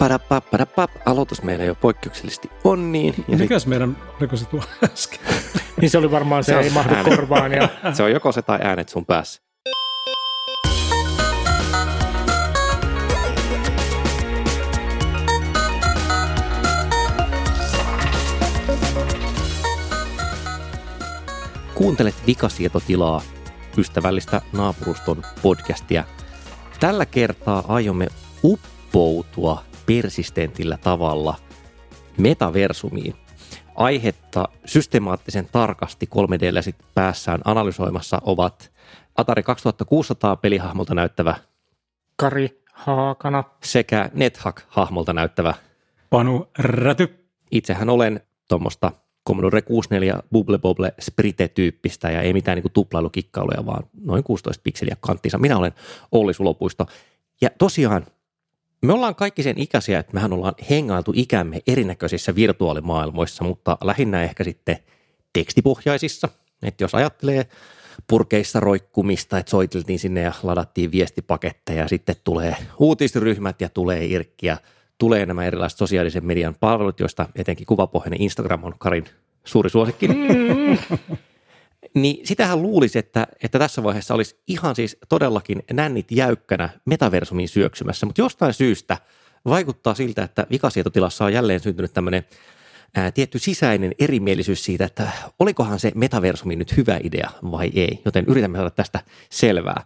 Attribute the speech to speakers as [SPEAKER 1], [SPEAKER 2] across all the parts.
[SPEAKER 1] Padapap, aloitus meillä jo poikkeuksellisesti on niin.
[SPEAKER 2] Ja Mikäs sit... meidän, oliko se tuo äsken?
[SPEAKER 3] niin se oli varmaan se, se ei mahdu äänet. korvaan. Ja...
[SPEAKER 1] se on joko se tai äänet sun päässä. Kuuntelet Vikasietotilaa, ystävällistä naapuruston podcastia. Tällä kertaa aiomme uppoutua persistentillä tavalla metaversumiin. Aihetta systemaattisen tarkasti 3D sit päässään analysoimassa ovat Atari 2600 pelihahmolta näyttävä
[SPEAKER 3] Kari Haakana
[SPEAKER 1] sekä NetHack-hahmolta näyttävä
[SPEAKER 2] Panu Räty.
[SPEAKER 1] Itsehän olen tuommoista Commodore 64 Bubble Bobble Sprite-tyyppistä ja ei mitään niin tuplailukikkailuja, vaan noin 16 pikseliä kanttinsa. Minä olen Olli Sulopuisto. Ja tosiaan me ollaan kaikki sen ikäisiä, että mehän ollaan hengailtu ikämme erinäköisissä virtuaalimaailmoissa, mutta lähinnä ehkä sitten tekstipohjaisissa. Että jos ajattelee purkeissa roikkumista, että soiteltiin sinne ja ladattiin viestipaketteja ja sitten tulee uutisryhmät ja tulee irkki ja tulee nämä erilaiset sosiaalisen median palvelut, joista etenkin kuvapohjainen Instagram on Karin suuri suosikki. Mm. Niin sitähän luulisi, että, että tässä vaiheessa olisi ihan siis todellakin nännit jäykkänä metaversumiin syöksymässä, mutta jostain syystä vaikuttaa siltä, että vikasietotilassa on jälleen syntynyt tämmöinen ää, tietty sisäinen erimielisyys siitä, että olikohan se metaversumi nyt hyvä idea vai ei, joten yritämme saada tästä selvää.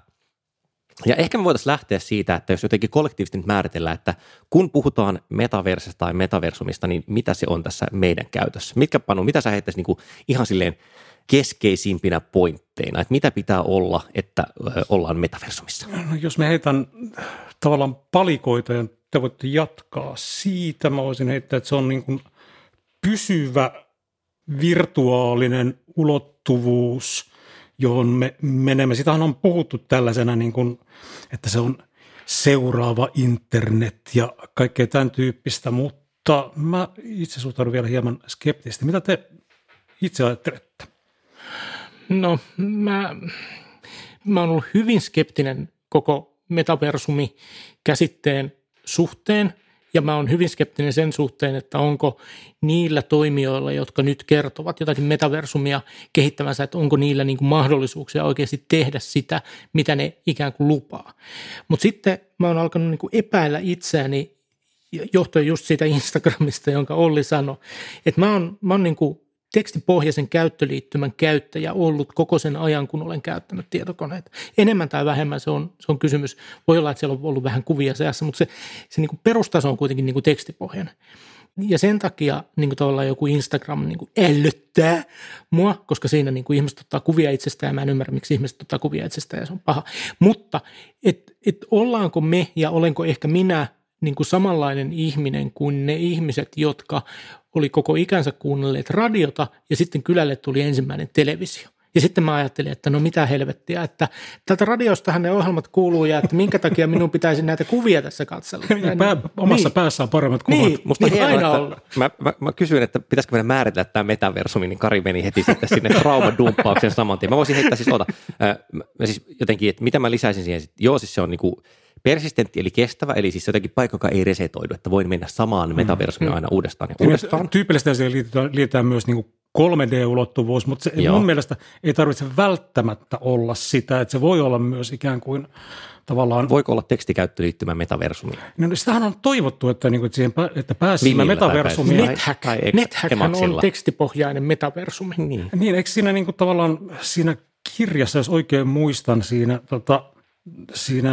[SPEAKER 1] Ja ehkä me voitaisiin lähteä siitä, että jos jotenkin kollektiivisesti nyt määritellään, että kun puhutaan metaversesta tai metaversumista, niin mitä se on tässä meidän käytössä? Mitkä Panu, mitä sä heittäisit niin ihan silleen keskeisimpinä pointteina, että mitä pitää olla, että ollaan metaversumissa?
[SPEAKER 2] No, jos me heitän tavallaan palikoita ja te voitte jatkaa siitä, mä voisin heittää, että se on niin kuin pysyvä virtuaalinen ulottuvuus, johon me menemme. Sitähän on puhuttu tällaisena, niin kuin, että se on seuraava internet ja kaikkea tämän tyyppistä, mutta mä itse suhtaudun vielä hieman skeptisesti. Mitä te itse ajattelette?
[SPEAKER 3] No mä, mä oon ollut hyvin skeptinen koko metaversumi käsitteen suhteen ja mä oon hyvin skeptinen sen suhteen, että onko niillä toimijoilla, jotka nyt kertovat jotakin metaversumia kehittämänsä, että onko niillä niin kuin mahdollisuuksia oikeasti tehdä sitä, mitä ne ikään kuin lupaa. Mutta sitten mä oon alkanut niin kuin epäillä itseäni johtuen just siitä Instagramista, jonka Olli sanoi, että mä oon, mä oon niin kuin tekstipohjaisen käyttöliittymän käyttäjä ollut koko sen ajan, kun olen käyttänyt tietokoneita. Enemmän tai vähemmän se on, se on kysymys. Voi olla, että siellä on ollut vähän kuvia seassa, mutta se, se niin kuin perustaso on kuitenkin niin kuin tekstipohjainen. Ja sen takia niin kuin tavallaan joku Instagram niin kuin ällöttää mua, koska siinä niin kuin ihmiset ottaa kuvia itsestään ja mä en ymmärrä, miksi ihmiset ottaa kuvia itsestään ja se on paha. Mutta et, et ollaanko me ja olenko ehkä minä niin kuin samanlainen ihminen kuin ne ihmiset, jotka oli koko ikänsä kuunnelleet radiota ja sitten kylälle tuli ensimmäinen televisio. Ja sitten mä ajattelin, että no mitä helvettiä, että tältä radiostahan ne ohjelmat kuuluu ja että minkä takia minun pitäisi näitä kuvia tässä katsella.
[SPEAKER 2] Niin, pää, omassa niin. päässä on paremmat kuvat.
[SPEAKER 3] Niin, Musta niin hienoa, aina
[SPEAKER 1] että Mä, mä, mä, kysyin, että pitäisikö meidän määritellä tämä metaversumi, niin Kari meni heti sitten sinne traumadumppauksen saman tien. Mä voisin heittää siis, ota, äh, mä siis jotenkin, että mitä mä lisäisin siihen, joo siis se on niinku Persistentti eli kestävä, eli siis jotenkin paikka, joka ei resetoidu, että voin mennä samaan mm. metaversumiin mm. aina uudestaan ja uudestaan.
[SPEAKER 2] Tyypillisesti siihen liitetään, liitetään myös niin 3D-ulottuvuus, mutta se Joo. mun mielestä ei tarvitse välttämättä olla sitä, että se voi olla myös ikään kuin tavallaan...
[SPEAKER 1] Voiko olla tekstikäyttöliittymä metaversumiin?
[SPEAKER 2] No sitähän on toivottu, että, niin kuin, että, siihen, että pääsisimme metaversumiin.
[SPEAKER 3] NetHack, tai NetHack on tekstipohjainen metaversumi.
[SPEAKER 2] Niin, niin eikö siinä niin kuin, tavallaan siinä kirjassa, jos oikein muistan, siinä tota, siinä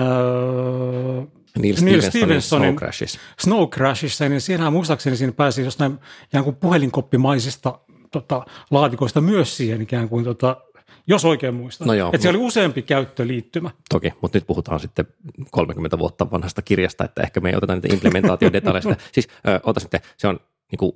[SPEAKER 1] Neil, Neil Stevensonin Snow Crashissa.
[SPEAKER 2] Snow Crashissa, niin siinähän muistaakseni siinä pääsi jostain ikään kuin puhelinkoppimaisista tota, laatikoista myös siihen ikään kuin, tota, jos oikein muistan. No joo, että se oli useampi käyttöliittymä.
[SPEAKER 1] Toki, mutta nyt puhutaan sitten 30 vuotta vanhasta kirjasta, että ehkä me ei oteta niitä implementaatiodetaljeista. siis äh, ota sitten, se on niin kuin,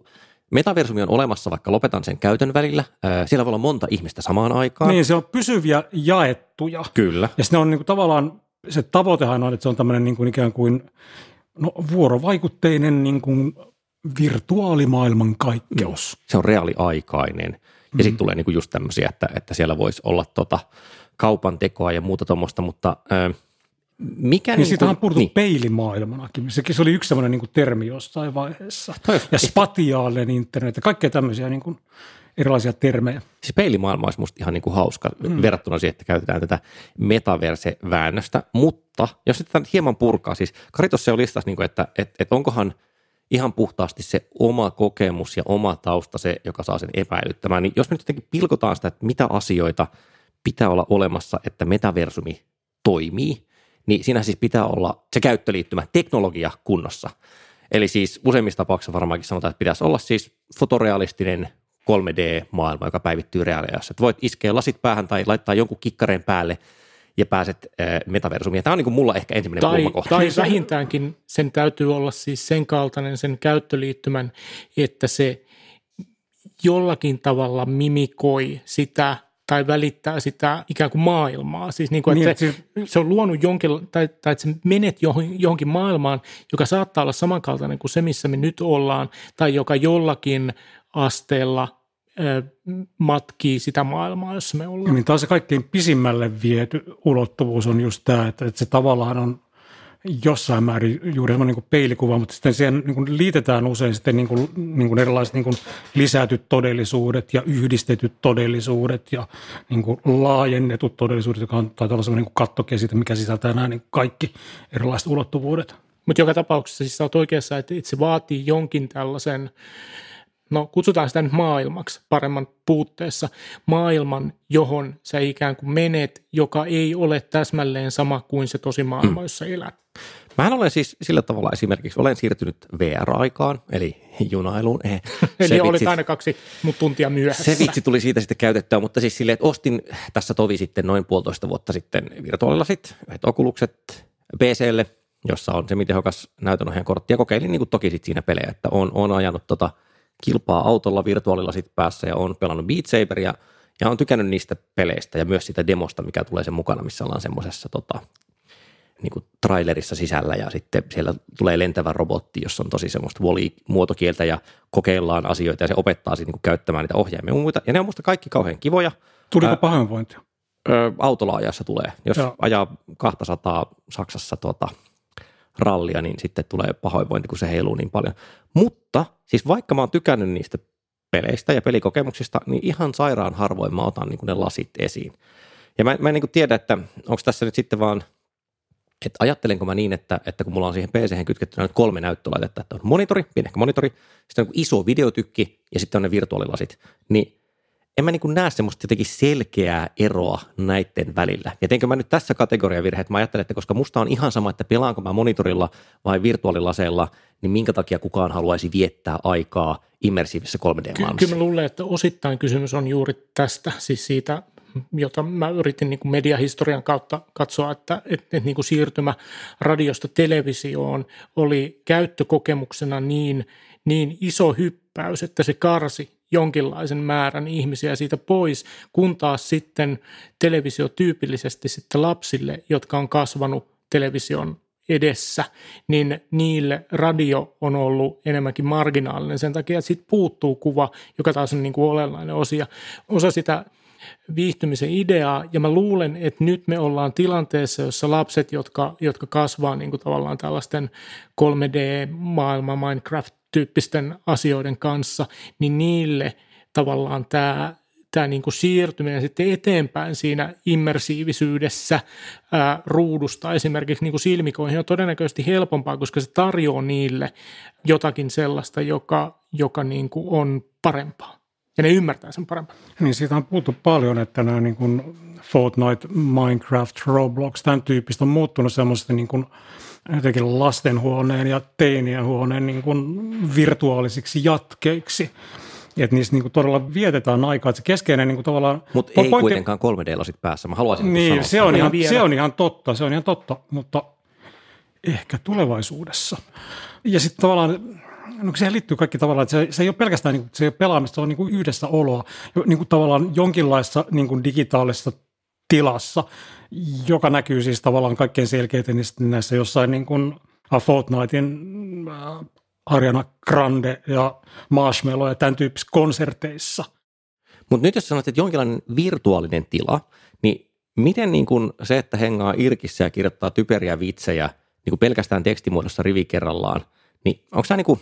[SPEAKER 1] Metaversumi on olemassa, vaikka lopetan sen käytön välillä. Siellä voi olla monta ihmistä samaan aikaan.
[SPEAKER 2] Niin, se on pysyviä jaettuja.
[SPEAKER 1] Kyllä.
[SPEAKER 2] Ja se on niin kuin tavallaan, se tavoitehan on, että se on tämmöinen niin kuin ikään kuin no, vuorovaikutteinen niin kuin virtuaalimaailman kaikkeus.
[SPEAKER 1] Mm. Se on reaaliaikainen. Ja mm. sitten tulee niin kuin just tämmöisiä, että, että siellä voisi olla tota kaupan tekoa ja muuta tuommoista, mutta äh, mikä
[SPEAKER 2] Niin,
[SPEAKER 1] niin
[SPEAKER 2] siitä on puhuttu
[SPEAKER 1] niin,
[SPEAKER 2] peilimaailmanakin. Sekin se oli yksi sellainen niin termi jossain vaiheessa.
[SPEAKER 1] Toi-
[SPEAKER 2] Ja spatiaalinen internet ja kaikkea tämmöisiä niin kuin erilaisia termejä.
[SPEAKER 1] siis peilimaailma olisi musta ihan niin kuin hauska mm. verrattuna siihen, että käytetään tätä metaverse-väännöstä, mutta jos tämän hieman purkaa, siis Kari tuossa jo listasi, niin kuin, että, että, että onkohan ihan puhtaasti se oma kokemus ja oma tausta se, joka saa sen epäilyttämään, niin jos me nyt jotenkin pilkotaan sitä, että mitä asioita pitää olla olemassa, että metaversumi toimii, niin siinä siis pitää olla se käyttöliittymä teknologia kunnossa. Eli siis useimmissa tapauksissa varmaankin sanotaan, että pitäisi olla siis fotorealistinen 3D-maailma, joka päivittyy reaaliajassa. Että voit iskeä lasit päähän tai laittaa jonkun kikkareen päälle ja pääset äh, metaversumiin. Tämä on niin kuin mulla ehkä ensimmäinen
[SPEAKER 3] Tai,
[SPEAKER 1] kulmakohta.
[SPEAKER 3] tai vähintäänkin sen täytyy olla siis sen kaltainen sen käyttöliittymän, että se jollakin tavalla mimikoi sitä tai välittää sitä ikään kuin maailmaa. Siis niin kuin,
[SPEAKER 2] Niin,
[SPEAKER 3] että
[SPEAKER 2] että
[SPEAKER 3] se, se on luonut jonkin, tai, tai että sä menet johon, johonkin maailmaan, joka saattaa olla samankaltainen kuin se, missä me nyt ollaan, tai joka jollakin asteella matkii sitä maailmaa, jossa me ollaan.
[SPEAKER 2] Niin taas se kaikkein pisimmälle viety ulottuvuus on just tämä, että, että se tavallaan on jossain määrin juuri semmoinen niin peilikuva, mutta sitten siihen niin kuin liitetään usein sitten niin kuin, niin kuin erilaiset niin kuin lisätyt todellisuudet ja yhdistetyt todellisuudet ja niin kuin laajennetut todellisuudet, joka on taitaa olla semmoinen niin kuin kattokesite, mikä sisältää nämä niin kaikki erilaiset ulottuvuudet.
[SPEAKER 3] Mutta joka tapauksessa siis oot oikeassa, että se vaatii jonkin tällaisen, no kutsutaan sitä nyt maailmaksi paremman puutteessa, maailman, johon sä ikään kuin menet, joka ei ole täsmälleen sama kuin se tosi maailma, jossa elät.
[SPEAKER 1] Mähän olen siis sillä tavalla esimerkiksi, olen siirtynyt VR-aikaan, eli junailuun. Eh,
[SPEAKER 3] Eli
[SPEAKER 1] se
[SPEAKER 3] olit
[SPEAKER 1] vitsi-
[SPEAKER 3] aina kaksi mut tuntia myöhässä.
[SPEAKER 1] Se vitsi tuli siitä sitten käytettyä, mutta siis silleen, että ostin tässä tovi sitten noin puolitoista vuotta sitten virtuaalilasit, yhdet okulukset PClle, jossa on semitehokas näytönohjaajan kortti ja kokeilin niin kuin toki sitten siinä pelejä, että on, on ajanut tota kilpaa autolla virtuaalilasit päässä ja on pelannut Beat Saberia ja on tykännyt niistä peleistä ja myös sitä demosta, mikä tulee sen mukana, missä ollaan semmoisessa tota, niin kuin trailerissa sisällä ja sitten siellä tulee lentävä robotti, jossa on tosi semmoista muotokieltä ja kokeillaan asioita ja se opettaa sitten niin käyttämään niitä ohjaimia ja muita. Ja ne on musta kaikki kauhean kivoja.
[SPEAKER 2] Tuliko
[SPEAKER 1] Ää-
[SPEAKER 2] pahoinvointia?
[SPEAKER 1] Ö, autolla ajassa tulee. Jos
[SPEAKER 2] Joo.
[SPEAKER 1] ajaa 200 Saksassa tuota, rallia, niin sitten tulee pahoinvointi, kun se heiluu niin paljon. Mutta siis vaikka mä oon tykännyt niistä peleistä ja pelikokemuksista, niin ihan sairaan harvoin mä otan niin kuin ne lasit esiin. Ja mä, mä en niin kuin tiedä, että onko tässä nyt sitten vaan, että ajattelenko mä niin, että, että kun mulla on siihen PC kytkettynä nyt kolme näyttölaitetta, että on monitori, pienehkö monitori, sitten on iso videotykki ja sitten on ne virtuaalilasit, niin en mä niin näe semmoista jotenkin selkeää eroa näiden välillä. Ja teinkö mä nyt tässä kategoriavirhe, että mä ajattelen, että koska musta on ihan sama, että pelaanko mä monitorilla vai virtuaalilaseella, niin minkä takia kukaan haluaisi viettää aikaa immersiivisessä 3D-maailmassa.
[SPEAKER 3] Kyllä mä luulen, että osittain kysymys on juuri tästä, siis siitä, jota mä yritin niin kuin mediahistorian kautta katsoa, että, että, että niin kuin siirtymä radiosta televisioon oli käyttökokemuksena niin, niin iso hyppäys, että se karsi jonkinlaisen määrän ihmisiä siitä pois, kun taas sitten televisio tyypillisesti sitten lapsille, jotka on kasvanut television edessä, niin niille radio on ollut enemmänkin marginaalinen. Sen takia, että siitä puuttuu kuva, joka taas on niin kuin olennainen osia, osa sitä viihtymisen ideaa, ja mä luulen, että nyt me ollaan tilanteessa, jossa lapset, jotka, jotka kasvaa niin kuin tavallaan tällaisten 3D-maailma, Minecraft-tyyppisten asioiden kanssa, niin niille tavallaan tämä tämä niin kuin siirtyminen sitten eteenpäin siinä immersiivisyydessä ää, ruudusta esimerkiksi niin kuin silmikoihin on todennäköisesti helpompaa, koska se tarjoaa niille jotakin sellaista, joka, joka niin kuin on parempaa. Ja ne ymmärtää sen parempaa.
[SPEAKER 2] Niin siitä on puhuttu paljon, että nämä niin kuin Fortnite, Minecraft, Roblox, tämän tyyppistä on muuttunut semmoista niin kuin jotenkin lastenhuoneen ja teinien huoneen niin kuin virtuaalisiksi jatkeiksi. Että niissä niin kuin todella vietetään aikaa, että se keskeinen niin kuin tavallaan...
[SPEAKER 1] Mutta ei kuitenkaan 3D-lasit päässä, mä haluaisin
[SPEAKER 2] Niin,
[SPEAKER 1] sanoa.
[SPEAKER 2] se on, ihan,
[SPEAKER 3] vielä.
[SPEAKER 2] se on ihan totta, se on ihan totta, mutta ehkä tulevaisuudessa. Ja sitten tavallaan, no siihen liittyy kaikki tavallaan, että se, se ei ole pelkästään niin kuin, se ei ole pelaamista, se on niin kuin yhdessä oloa, niin kuin tavallaan jonkinlaista niin kuin digitaalisessa tilassa, joka näkyy siis tavallaan kaikkein selkeiten niin näissä jossain niin kuin äh, Fortnitein äh, Ariana Grande ja Marshmallow ja tämän tyyppisissä konserteissa.
[SPEAKER 1] Mutta nyt jos sanot, että jonkinlainen virtuaalinen tila, niin miten niin kuin se, että hengaa irkissä ja kirjoittaa typeriä vitsejä niin pelkästään tekstimuodossa rivi kerrallaan, niin onko tämä niin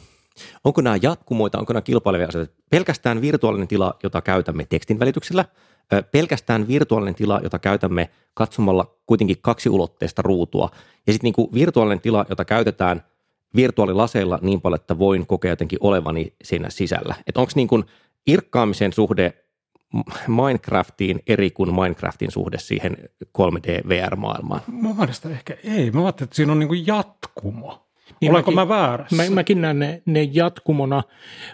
[SPEAKER 1] onko nämä jatkumoita, onko nämä kilpailevia asioita? Pelkästään virtuaalinen tila, jota käytämme tekstin välityksellä, pelkästään virtuaalinen tila, jota käytämme katsomalla kuitenkin kaksi ulotteista ruutua, ja sitten niin virtuaalinen tila, jota käytetään virtuaalilaseilla niin paljon, että voin kokea jotenkin olevani siinä sisällä. Että onko niin kuin irkkaamisen suhde Minecraftiin eri kuin Minecraftin suhde siihen 3D VR-maailmaan?
[SPEAKER 2] Mielestä ehkä ei. Mä ajattelin, että siinä on niin kuin jatkumo. Niin Olenko mäkin, mä väärässä?
[SPEAKER 3] Mä, mäkin näen ne, ne jatkumona,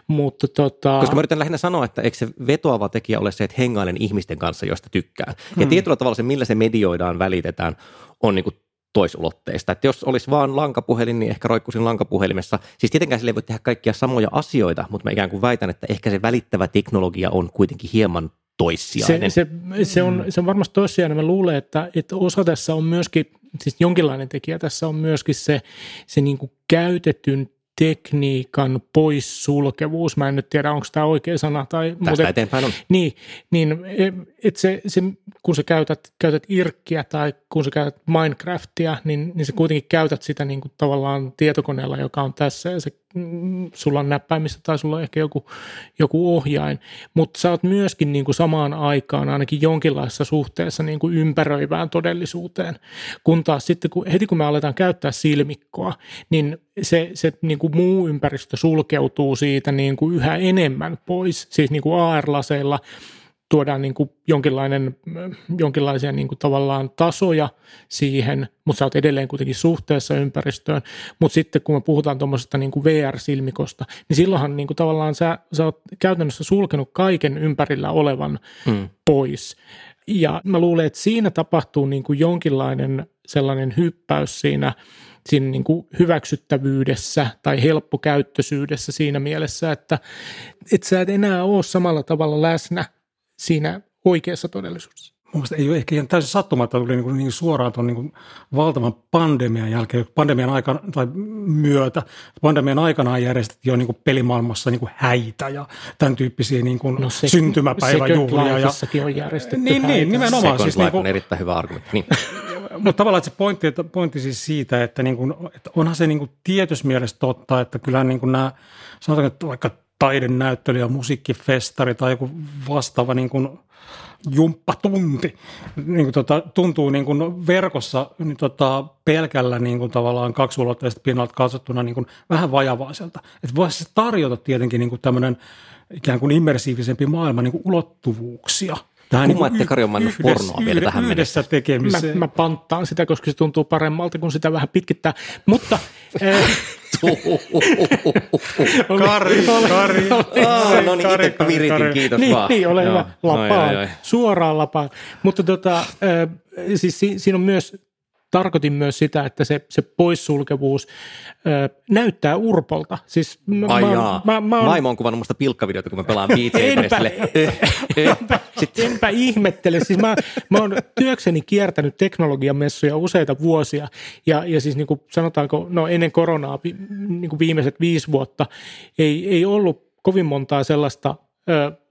[SPEAKER 3] mutta tota...
[SPEAKER 1] Koska mä yritän lähinnä sanoa, että eikö se vetoava tekijä ole se, että hengailen ihmisten kanssa, joista tykkään. Ja hmm. tietyllä tavalla se, millä se medioidaan, välitetään, on niin kuin toisulotteista. Että jos olisi vaan lankapuhelin, niin ehkä roikkuisin lankapuhelimessa. Siis tietenkään sille ei voi tehdä kaikkia samoja asioita, mutta mä ikään kuin väitän, että ehkä se välittävä teknologia on kuitenkin hieman toissijainen.
[SPEAKER 3] Se, se, se, on, se on varmasti toissijainen. Mä luulen, että, että osa tässä on myöskin, siis jonkinlainen tekijä tässä on myöskin se, se niin kuin käytetyn tekniikan poissulkevuus. Mä en nyt tiedä, onko tämä oikea sana. Tai,
[SPEAKER 1] Tästä mutta, eteenpäin on.
[SPEAKER 3] Niin, niin et se, se, kun sä käytät, käytät irkkiä tai kun sä käytät Minecraftia, niin, niin sä kuitenkin käytät sitä niin kuin tavallaan tietokoneella, joka on tässä ja se sulla on näppäimistä tai sulla on ehkä joku, joku ohjain, mutta sä oot myöskin niin kuin samaan aikaan ainakin jonkinlaisessa suhteessa niin kuin ympäröivään todellisuuteen, kun taas sitten kun, heti kun me aletaan käyttää silmikkoa, niin se, se niin kuin muu ympäristö sulkeutuu siitä niin kuin yhä enemmän pois, siis niin kuin AR-laseilla – tuodaan niin kuin jonkinlainen, jonkinlaisia niin kuin tavallaan tasoja siihen, mutta sä oot edelleen kuitenkin suhteessa ympäristöön. Mutta sitten kun me puhutaan tuommoisesta niin kuin VR-silmikosta, niin silloinhan niin kuin tavallaan sä, sä oot käytännössä sulkenut kaiken ympärillä olevan hmm. pois. Ja mä luulen, että siinä tapahtuu niin kuin jonkinlainen sellainen hyppäys siinä, siinä niin kuin hyväksyttävyydessä tai helppokäyttöisyydessä siinä mielessä, että, että sä et enää ole samalla tavalla läsnä – siinä oikeassa todellisuudessa.
[SPEAKER 2] Mielestäni ei ole ehkä ihan täysin sattumatta, tuli niin, niin suoraan tuon niin valtavan pandemian jälkeen, pandemian aikana tai myötä. Pandemian aikana järjestettiin jo niin kuin pelimaailmassa niin kuin häitä ja tämän tyyppisiä niin kuin no se, syntymäpäiväjuhlia.
[SPEAKER 3] Ja, on järjestetty
[SPEAKER 2] Niin, niin nimenomaan.
[SPEAKER 1] Second siis niin kuin, on erittäin hyvä argumentti. Niin.
[SPEAKER 2] mutta tavallaan se pointti, että, pointti siis siitä, että, niin kuin, että onhan se niin kuin tietyssä mielessä totta, että kyllä niin kuin nämä, sanotaan, että vaikka taidenäyttely ja musiikkifestari tai joku vastaava niin kuin jumppatunti niin kuin tota, tuntuu niin kuin verkossa niin tota, pelkällä niin kuin tavallaan kaksulotteista pinnalta katsottuna niin kuin vähän vajavaiselta. Että voisi se tarjota tietenkin niin kuin tämmöinen ikään kuin immersiivisempi maailma niin kuin ulottuvuuksia –
[SPEAKER 1] Tähän Kumma, niin Kari on yhdessä, pornoa vielä tähän
[SPEAKER 2] yhdessä tekemiseen.
[SPEAKER 3] Mä, mä panttaan sitä, koska se tuntuu paremmalta, kun sitä vähän pitkittää. Mutta... Eh,
[SPEAKER 2] Kari, Kari.
[SPEAKER 1] no niin, itse viritin, kiitos
[SPEAKER 3] niin,
[SPEAKER 1] vaan.
[SPEAKER 3] Niin, ole hyvä. Lapaan, suoraan lapaan. Mutta tota, siis siinä on myös tarkoitin myös sitä, että se, se poissulkevuus ö, näyttää urpolta. Siis
[SPEAKER 1] mä, Ai mä, jaa. Mä, mä, Vaimo on kuvannut musta pilkkavideota, kun mä pelaan BJ
[SPEAKER 3] enpä, enpä, enpä ihmettele. Siis mä, mä oon työkseni kiertänyt teknologiamessuja useita vuosia ja, ja siis niin kuin sanotaanko, no ennen koronaa niin kuin viimeiset viisi vuotta ei, ei ollut kovin montaa sellaista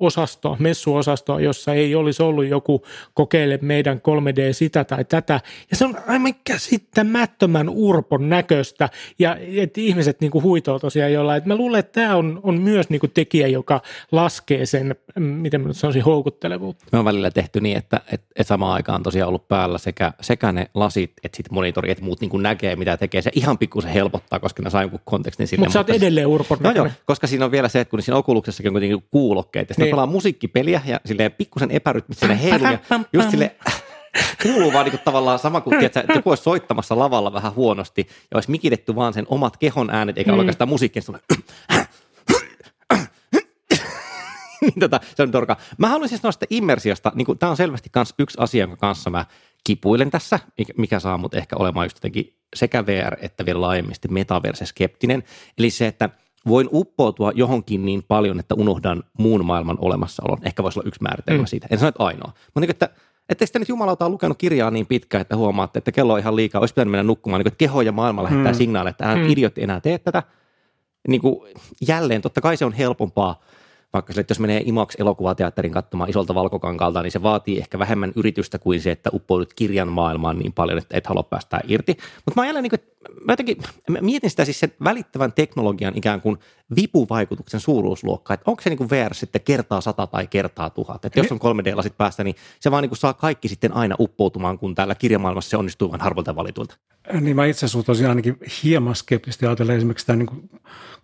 [SPEAKER 3] osastoa, messuosastoa, jossa ei olisi ollut joku kokeile meidän 3D sitä tai tätä. Ja se on aivan käsittämättömän urpon näköistä ja että ihmiset niinku huitoo tosiaan jollain. Et mä luulen, että tämä on, on myös niinku tekijä, joka laskee sen, miten mä sanoisin, houkuttelevuutta.
[SPEAKER 1] Me on välillä tehty niin, että, että, että samaan aikaan tosiaan ollut päällä sekä, sekä ne lasit että sitten monitori, että muut niinku näkee, mitä tekee. Se ihan pikkusen helpottaa, koska ne saa jonkun kontekstin sille.
[SPEAKER 3] Mutta sä oot edelleen urpon
[SPEAKER 1] no joo, koska siinä on vielä se, että kun siinä okuluksessakin on kuitenkin kuulo kuulokkeet. Ja niin. pelaa musiikkipeliä ja silleen pikkusen epärytmisenä heilu ja just sille kuuluu vaan niin tavallaan sama kuin, tiedätkö, että joku olisi soittamassa lavalla vähän huonosti ja olisi mikitetty vaan sen omat kehon äänet eikä mm. oikeastaan musiikkia. niin tota, se on torka. Mä haluaisin sanoa sitä immersiosta, niin tämä on selvästi kans yksi asia, jonka kanssa mä kipuilen tässä, mikä saa mut ehkä olemaan just jotenkin sekä VR että vielä laajemmasti metaverse skeptinen. Eli se, että – voin uppoutua johonkin niin paljon, että unohdan muun maailman olemassaolon. Ehkä voisi olla yksi määritelmä mm. siitä. En sano, että ainoa. Mutta niin, että että sitten nyt jumalauta on lukenut kirjaa niin pitkään, että huomaatte, että kello on ihan liikaa, olisi pitänyt mennä nukkumaan, niin kuin, että keho ja maailma lähettää mm. signaaleja, että älä mm. idiotti enää tee tätä. Niin kuin, jälleen, totta kai se on helpompaa vaikka sille, että jos menee IMAX elokuvateatterin katsomaan isolta valkokankalta, niin se vaatii ehkä vähemmän yritystä kuin se, että uppoudut kirjan maailmaan niin paljon, että et halua päästä irti. Mutta mä ajattelen, niin mä jotenkin mä mietin sitä siis sen välittävän teknologian ikään kuin vipuvaikutuksen suuruusluokka, että onko se niin kuin VR sitten kertaa sata tai kertaa tuhat. Että jos on 3D-lasit päästä, niin se vaan niin kuin saa kaikki sitten aina uppoutumaan, kun täällä kirjamaailmassa se onnistuu vain harvoilta valituilta.
[SPEAKER 2] Niin mä itse suhtautuisin ainakin hieman skeptisesti ajatellen esimerkiksi tämä, niin kuin,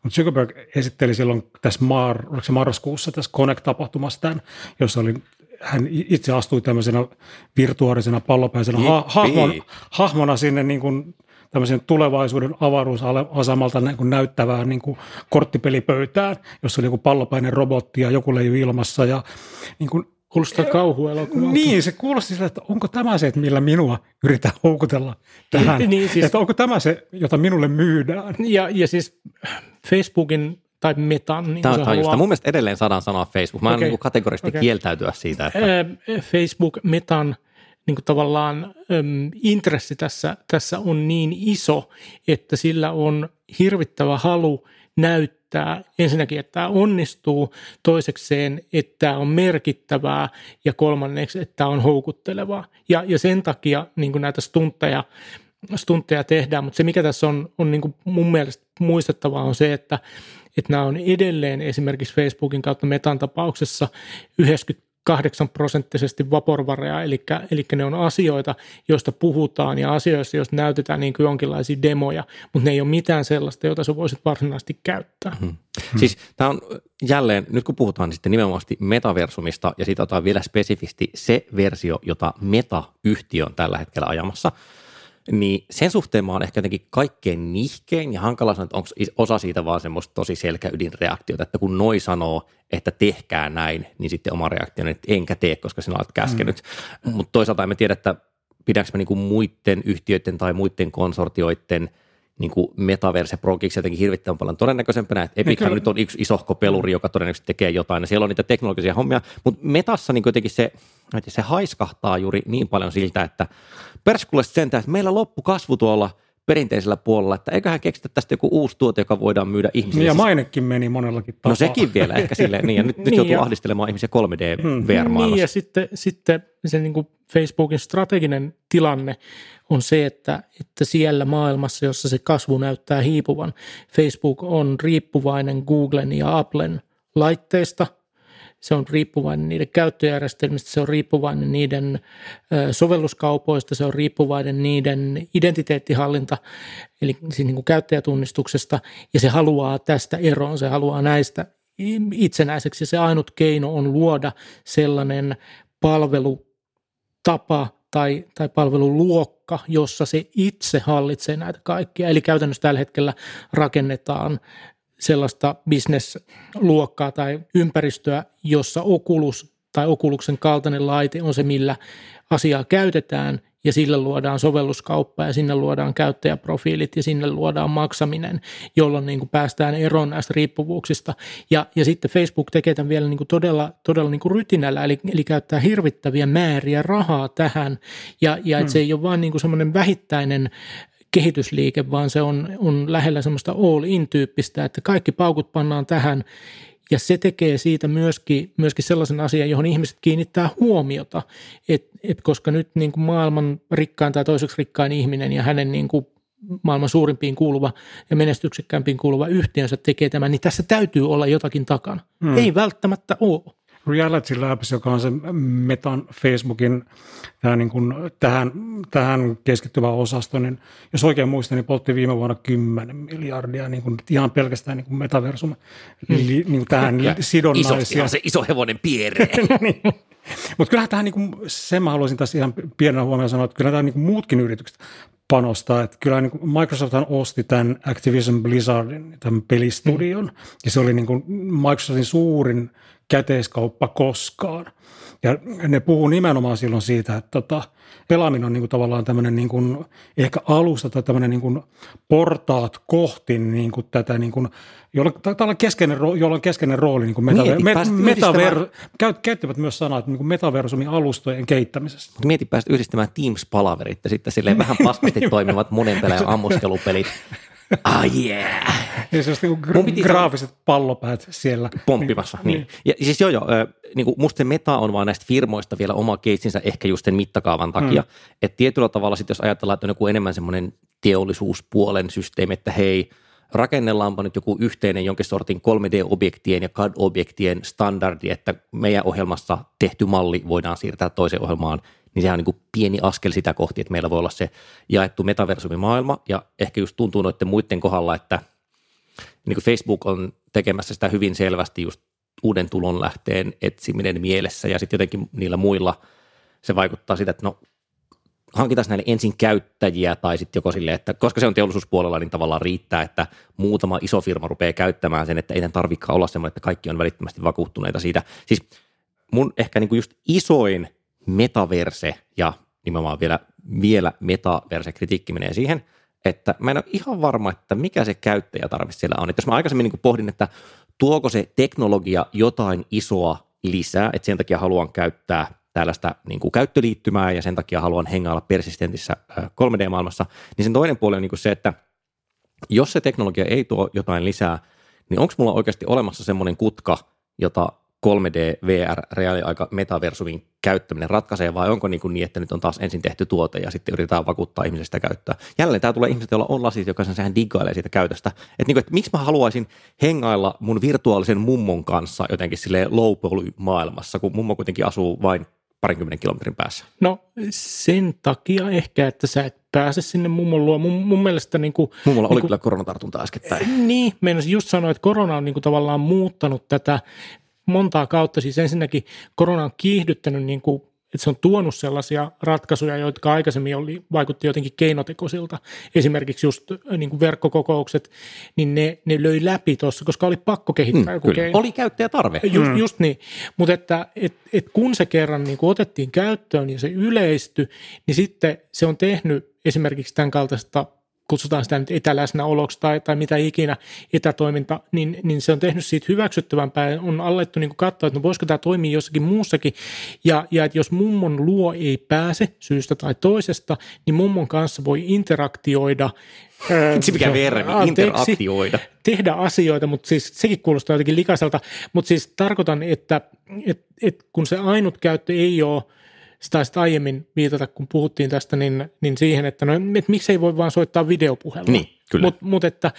[SPEAKER 2] kun Zuckerberg esitteli silloin tässä mar, oliko se marraskuussa tässä Connect-tapahtumassa tämän, jossa oli hän itse astui tämmöisenä virtuaarisena pallopäisenä ha- hahmon, hahmona sinne niin kuin tämmöisen tulevaisuuden avaruusasemalta niin kuin näyttävään niin kuin korttipelipöytään, jossa oli joku pallopäinen robotti ja joku leiju ilmassa ja niin kuin
[SPEAKER 3] Kuulostaa kauhuelokuvalta.
[SPEAKER 2] Niin, se kuulosti sillä, että onko tämä se, että millä minua yritetään houkutella tähän. Niin, niin, siis, että onko tämä se, jota minulle myydään.
[SPEAKER 3] Ja, ja siis Facebookin tai metan. Niin
[SPEAKER 1] Tämä on haluaa... Mun mielestä edelleen saadaan sanoa Facebook. Mä okay. en niin kategorisesti okay. kieltäytyä siitä. Että...
[SPEAKER 3] Facebook, metan niin kuin tavallaan äm, intressi tässä, tässä on niin iso, että sillä on hirvittävä halu näyttää ensinnäkin, että tämä onnistuu, toisekseen, että tämä on merkittävää ja kolmanneksi, että tämä on houkuttelevaa. Ja, ja sen takia niin kuin näitä stuntteja, stuntteja tehdään, mutta se mikä tässä on, on niin kuin mun mielestä muistettavaa on se, että, että nämä on edelleen esimerkiksi Facebookin kautta metan tapauksessa 90 8 prosenttisesti vaporvareja, eli, eli ne on asioita, joista puhutaan ja asioissa, joista näytetään niin kuin jonkinlaisia demoja, mutta ne ei ole mitään sellaista, jota sä voisit varsinaisesti käyttää. Hmm.
[SPEAKER 1] Hmm. Siis tämä on jälleen, nyt kun puhutaan niin sitten nimenomaan metaversumista ja siitä otetaan vielä spesifisti se versio, jota meta-yhtiö on tällä hetkellä ajamassa – niin sen suhteen mä oon ehkä jotenkin kaikkein nihkein ja hankala sanoa, että onko osa siitä vaan semmoista tosi selkäydinreaktiota, että kun noi sanoo, että tehkää näin, niin sitten oma reaktio että enkä tee, koska sinä olet käskenyt. Mm. Mutta toisaalta emme tiedä, että pidänkö mä niinku muiden yhtiöiden tai muiden konsortioiden – niin kuin Metaverse Progiksi jotenkin hirvittävän paljon. Todennäköisempänä, että Epichan niin nyt on yksi isohko peluri, joka todennäköisesti tekee jotain, ja siellä on niitä teknologisia hommia, mutta Metassa niin jotenkin se, se haiskahtaa juuri niin paljon siltä, että perskullisesti sentään, että meillä loppu kasvu tuolla perinteisellä puolella, että eiköhän keksitä tästä joku uusi tuote, joka voidaan myydä ihmisille. Niin
[SPEAKER 2] ja mainekin meni monellakin tapaa.
[SPEAKER 1] No sekin vielä ehkä silleen, niin ja nyt, niin nyt joutuu ja, ahdistelemaan ihmisiä 3D hmm. VR-maailmassa.
[SPEAKER 3] Niin ja sitten, sitten se niin kuin Facebookin strateginen tilanne on se, että, että siellä maailmassa, jossa se kasvu näyttää hiipuvan, Facebook on riippuvainen Googlen ja Applen laitteista – se on riippuvainen niiden käyttöjärjestelmistä, se on riippuvainen niiden sovelluskaupoista, se on riippuvainen niiden identiteettihallinta, eli siis niin kuin käyttäjätunnistuksesta, ja se haluaa tästä eroon, se haluaa näistä itsenäiseksi. Se ainut keino on luoda sellainen palvelutapa tai, tai palveluluokka, jossa se itse hallitsee näitä kaikkia. Eli käytännössä tällä hetkellä rakennetaan sellaista bisnesluokkaa tai ympäristöä, jossa Oculus tai Okuluksen kaltainen laite on se, millä asiaa käytetään ja sillä luodaan sovelluskauppa ja sinne luodaan käyttäjäprofiilit ja sinne luodaan maksaminen, jolloin niin kuin päästään eroon näistä riippuvuuksista. Ja, ja sitten Facebook tekee tämän vielä niin kuin todella, todella niin kuin rytinällä, eli, eli käyttää hirvittäviä määriä rahaa tähän ja, ja hmm. se ei ole vain niin semmoinen vähittäinen kehitysliike, vaan se on, on lähellä semmoista all-in-tyyppistä, että kaikki paukut pannaan tähän ja se tekee siitä myöskin, myöskin sellaisen asian, johon ihmiset kiinnittää huomiota, että et koska nyt niin kuin maailman rikkain tai toiseksi rikkain ihminen ja hänen niin kuin maailman suurimpiin kuuluva ja menestyksekkäämpiin kuuluva yhtiönsä tekee tämän, niin tässä täytyy olla jotakin takana. Hmm. Ei välttämättä ole.
[SPEAKER 2] Reality Labs, joka on se Metan Facebookin tämä niin kuin tähän, tähän keskittyvä osasto, niin jos oikein muistan, niin poltti viime vuonna 10 miljardia niin kuin ihan pelkästään niin kuin metaversum mm. li, niin kuin tähän ja sidonnaisia.
[SPEAKER 1] Iso, se iso hevonen piere. niin.
[SPEAKER 2] Mutta kyllähän tähän, niin kuin, sen mä haluaisin tässä ihan pienenä huomioon sanoa, että kyllä tämä niin muutkin yritykset panostaa. Että kyllä niin Microsofthan osti tämän Activision Blizzardin, tämän pelistudion, mm. ja se oli niin kuin Microsoftin suurin – käteiskauppa koskaan. Ja ne puhuu nimenomaan silloin siitä, että tota, pelaaminen on niin kuin tavallaan tämmöinen niin kuin ehkä alusta tai tämmöinen niin kuin portaat kohti niin kuin tätä, niin kuin, jolla, on keskeinen, jolla on keskeinen rooli niin kuin metaver, met, metaver, käyt, käyttävät myös sanaa, että niin kuin metaversumin alustojen kehittämisessä.
[SPEAKER 1] Mieti päästä yhdistämään Teams-palaverit ja sitten silleen vähän paskasti toimivat monen pelaajan ammuskelupelit. Ah yeah!
[SPEAKER 2] Ja se olisi niin gra- graafiset pallopäät siellä.
[SPEAKER 1] Pomppimassa, niin. niin. Ja siis joo joo, niin kuin musta se meta on vaan näistä firmoista vielä oma keitsinsä ehkä just sen mittakaavan takia. Hmm. Että tietyllä tavalla sitten jos ajatellaan, että on joku enemmän semmoinen teollisuuspuolen systeemi, että hei, rakennellaanpa nyt joku yhteinen jonkin sortin 3D-objektien ja CAD-objektien standardi, että meidän ohjelmassa tehty malli voidaan siirtää toiseen ohjelmaan, niin sehän on niin kuin pieni askel sitä kohti, että meillä voi olla se jaettu metaversumimaailma, ja ehkä just tuntuu noiden muiden kohdalla, että niin kuin Facebook on tekemässä sitä hyvin selvästi just uuden tulonlähteen etsiminen mielessä, ja sitten jotenkin niillä muilla se vaikuttaa sitä, että no hankitaan näille ensin käyttäjiä tai sitten joko silleen, että koska se on teollisuuspuolella, niin tavallaan riittää, että muutama iso firma rupeaa käyttämään sen, että ei tarvikaan olla semmoinen, että kaikki on välittömästi vakuuttuneita siitä. Siis mun ehkä niin kuin just isoin metaverse ja nimenomaan vielä, vielä metaverse-kritiikki menee siihen, että mä en ole ihan varma, että mikä se käyttäjätarve siellä on. Että jos mä aikaisemmin niin pohdin, että tuoko se teknologia jotain isoa lisää, että sen takia haluan käyttää tällaista niin kuin käyttöliittymää ja sen takia haluan hengailla persistentissä 3D-maailmassa, niin sen toinen puoli on niin kuin se, että jos se teknologia ei tuo jotain lisää, niin onko mulla oikeasti olemassa semmoinen kutka, jota 3D, VR, reaaliaika, metaversumin käyttäminen ratkaisee, vai onko niin, kuin niin, että nyt on taas ensin tehty tuote ja sitten yritetään vakuuttaa ihmisestä käyttää. Jälleen tämä tulee ihmiset, joilla on lasit, joka sen sehän digailee siitä käytöstä. Että, niin kuin, että miksi mä haluaisin hengailla mun virtuaalisen mummon kanssa jotenkin sille low maailmassa, kun mummo kuitenkin asuu vain parinkymmenen kilometrin päässä?
[SPEAKER 3] No sen takia ehkä, että sä et pääse sinne mummon luo. Mun, mun mielestä niin kuin,
[SPEAKER 1] Mummolla
[SPEAKER 3] niin
[SPEAKER 1] oli kyllä koronatartunta äskettäin.
[SPEAKER 3] Niin, meinasin just sanoa, että korona on niin kuin tavallaan muuttanut tätä montaa kautta. Siis ensinnäkin korona on kiihdyttänyt niin kuin että se on tuonut sellaisia ratkaisuja, jotka aikaisemmin oli, vaikutti jotenkin keinotekoisilta. Esimerkiksi just äh, niin kuin verkkokokoukset, niin ne, ne löi läpi tuossa, koska oli pakko kehittää mm, joku kyllä.
[SPEAKER 1] keino. Oli käyttäjätarve.
[SPEAKER 3] Just, mm. just niin, mutta että et, et kun se kerran niin kuin otettiin käyttöön ja se yleistyi, niin sitten se on tehnyt esimerkiksi tämän kaltaista kutsutaan sitä nyt etäläsnäoloksi tai, tai mitä ikinä etätoiminta, niin, niin se on tehnyt siitä hyväksyttävämpää on alettu niin katsoa, että no voisiko tämä toimia jossakin muussakin. Ja, ja että jos mummon luo ei pääse syystä tai toisesta, niin mummon kanssa voi interaktioida
[SPEAKER 1] se mikä vermi, interaktioida.
[SPEAKER 3] Tehdä asioita, mutta siis sekin kuulostaa jotenkin likaiselta. Mutta siis tarkoitan, että et, et kun se ainut käyttö ei ole – sitä sitten aiemmin viitata, kun puhuttiin tästä, niin, niin siihen, että, no, että miksei voi vaan soittaa videopuhelua.
[SPEAKER 1] Niin,
[SPEAKER 3] Mutta mut, että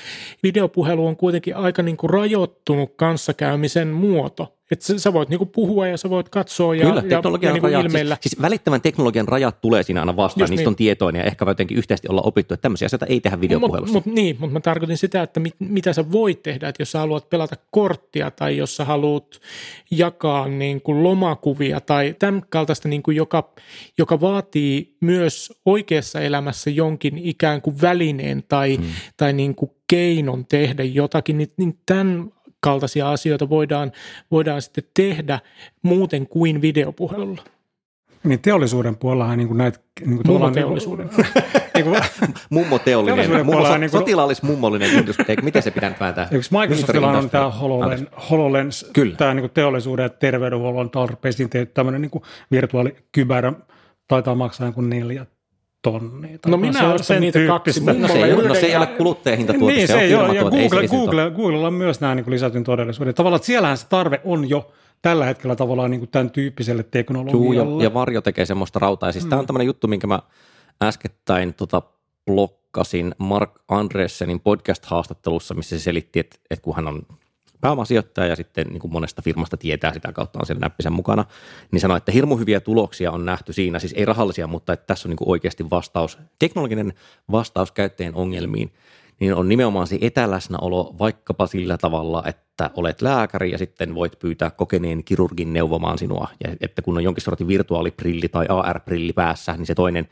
[SPEAKER 3] videopuhelu on kuitenkin aika niin kuin rajoittunut kanssakäymisen muoto. Että sä voit niinku puhua ja sä voit katsoa ja,
[SPEAKER 1] Kyllä, teknologian ja niinku rajat, ilmeillä. Siis, siis välittävän teknologian rajat tulee siinä aina vastaan, Just niistä niin. on tietoinen ja ehkä jotenkin yhteisesti olla opittu, että tämmöisiä asioita ei tehdä videopuhelussa.
[SPEAKER 3] Mutta mut, niin, mutta mä tarkoitin sitä, että mit, mitä sä voit tehdä, että jos sä haluat pelata korttia tai jos sä haluat jakaa niin kuin lomakuvia tai tämän kaltaista, niin kuin joka, joka vaatii myös oikeassa elämässä jonkin ikään kuin välineen tai, hmm. tai niin kuin keinon tehdä jotakin, niin, niin tämän kaltaisia asioita voidaan, voidaan sitten tehdä muuten kuin videopuhelulla.
[SPEAKER 2] Niin teollisuuden puolella niin kuin näitä... Niin kuin
[SPEAKER 3] Mummoteollisuuden.
[SPEAKER 1] Niin kuin, mummoteollinen, mummo, niin kuin, sotilaallis-mummollinen industri, miten se pitää päätää?
[SPEAKER 2] Eikö Microsoftilla on tämä HoloLens, HoloLens Kyllä. tämä niin kuin teollisuuden ja terveydenhuollon tarpeisiin tehty tämmöinen niin virtuaalikybärä, taitaa maksaa jonkun neljä tonnia.
[SPEAKER 3] No minä ostan niitä kaksi.
[SPEAKER 1] No se, ei, no se ei ole kuluttajahinta
[SPEAKER 2] Niin se, ei ole, ja Google, Google, Googlella on myös nämä niin lisätyn todellisuuden. Tavallaan että siellähän se tarve on jo tällä hetkellä tavallaan niin kuin tämän tyyppiselle teknologialle.
[SPEAKER 1] Juu, ja, ja Varjo tekee semmoista rautaa. Ja siis mm. tämä on tämmöinen juttu, minkä mä äskettäin tota, blokkasin Mark Andressenin podcast-haastattelussa, missä se selitti, että, että kun hän on pääomasijoittaja ja sitten niin kuin monesta firmasta tietää sitä kautta on siellä näppisen mukana, niin sanoi, että hirmu hyviä tuloksia on nähty siinä, siis ei rahallisia, mutta että tässä on niin kuin oikeasti vastaus, teknologinen vastaus käyttäjien ongelmiin, niin on nimenomaan se etäläsnäolo vaikkapa sillä tavalla, että olet lääkäri ja sitten voit pyytää kokeneen kirurgin neuvomaan sinua, ja että kun on jonkin sortin virtuaaliprilli tai AR-prilli päässä, niin se toinen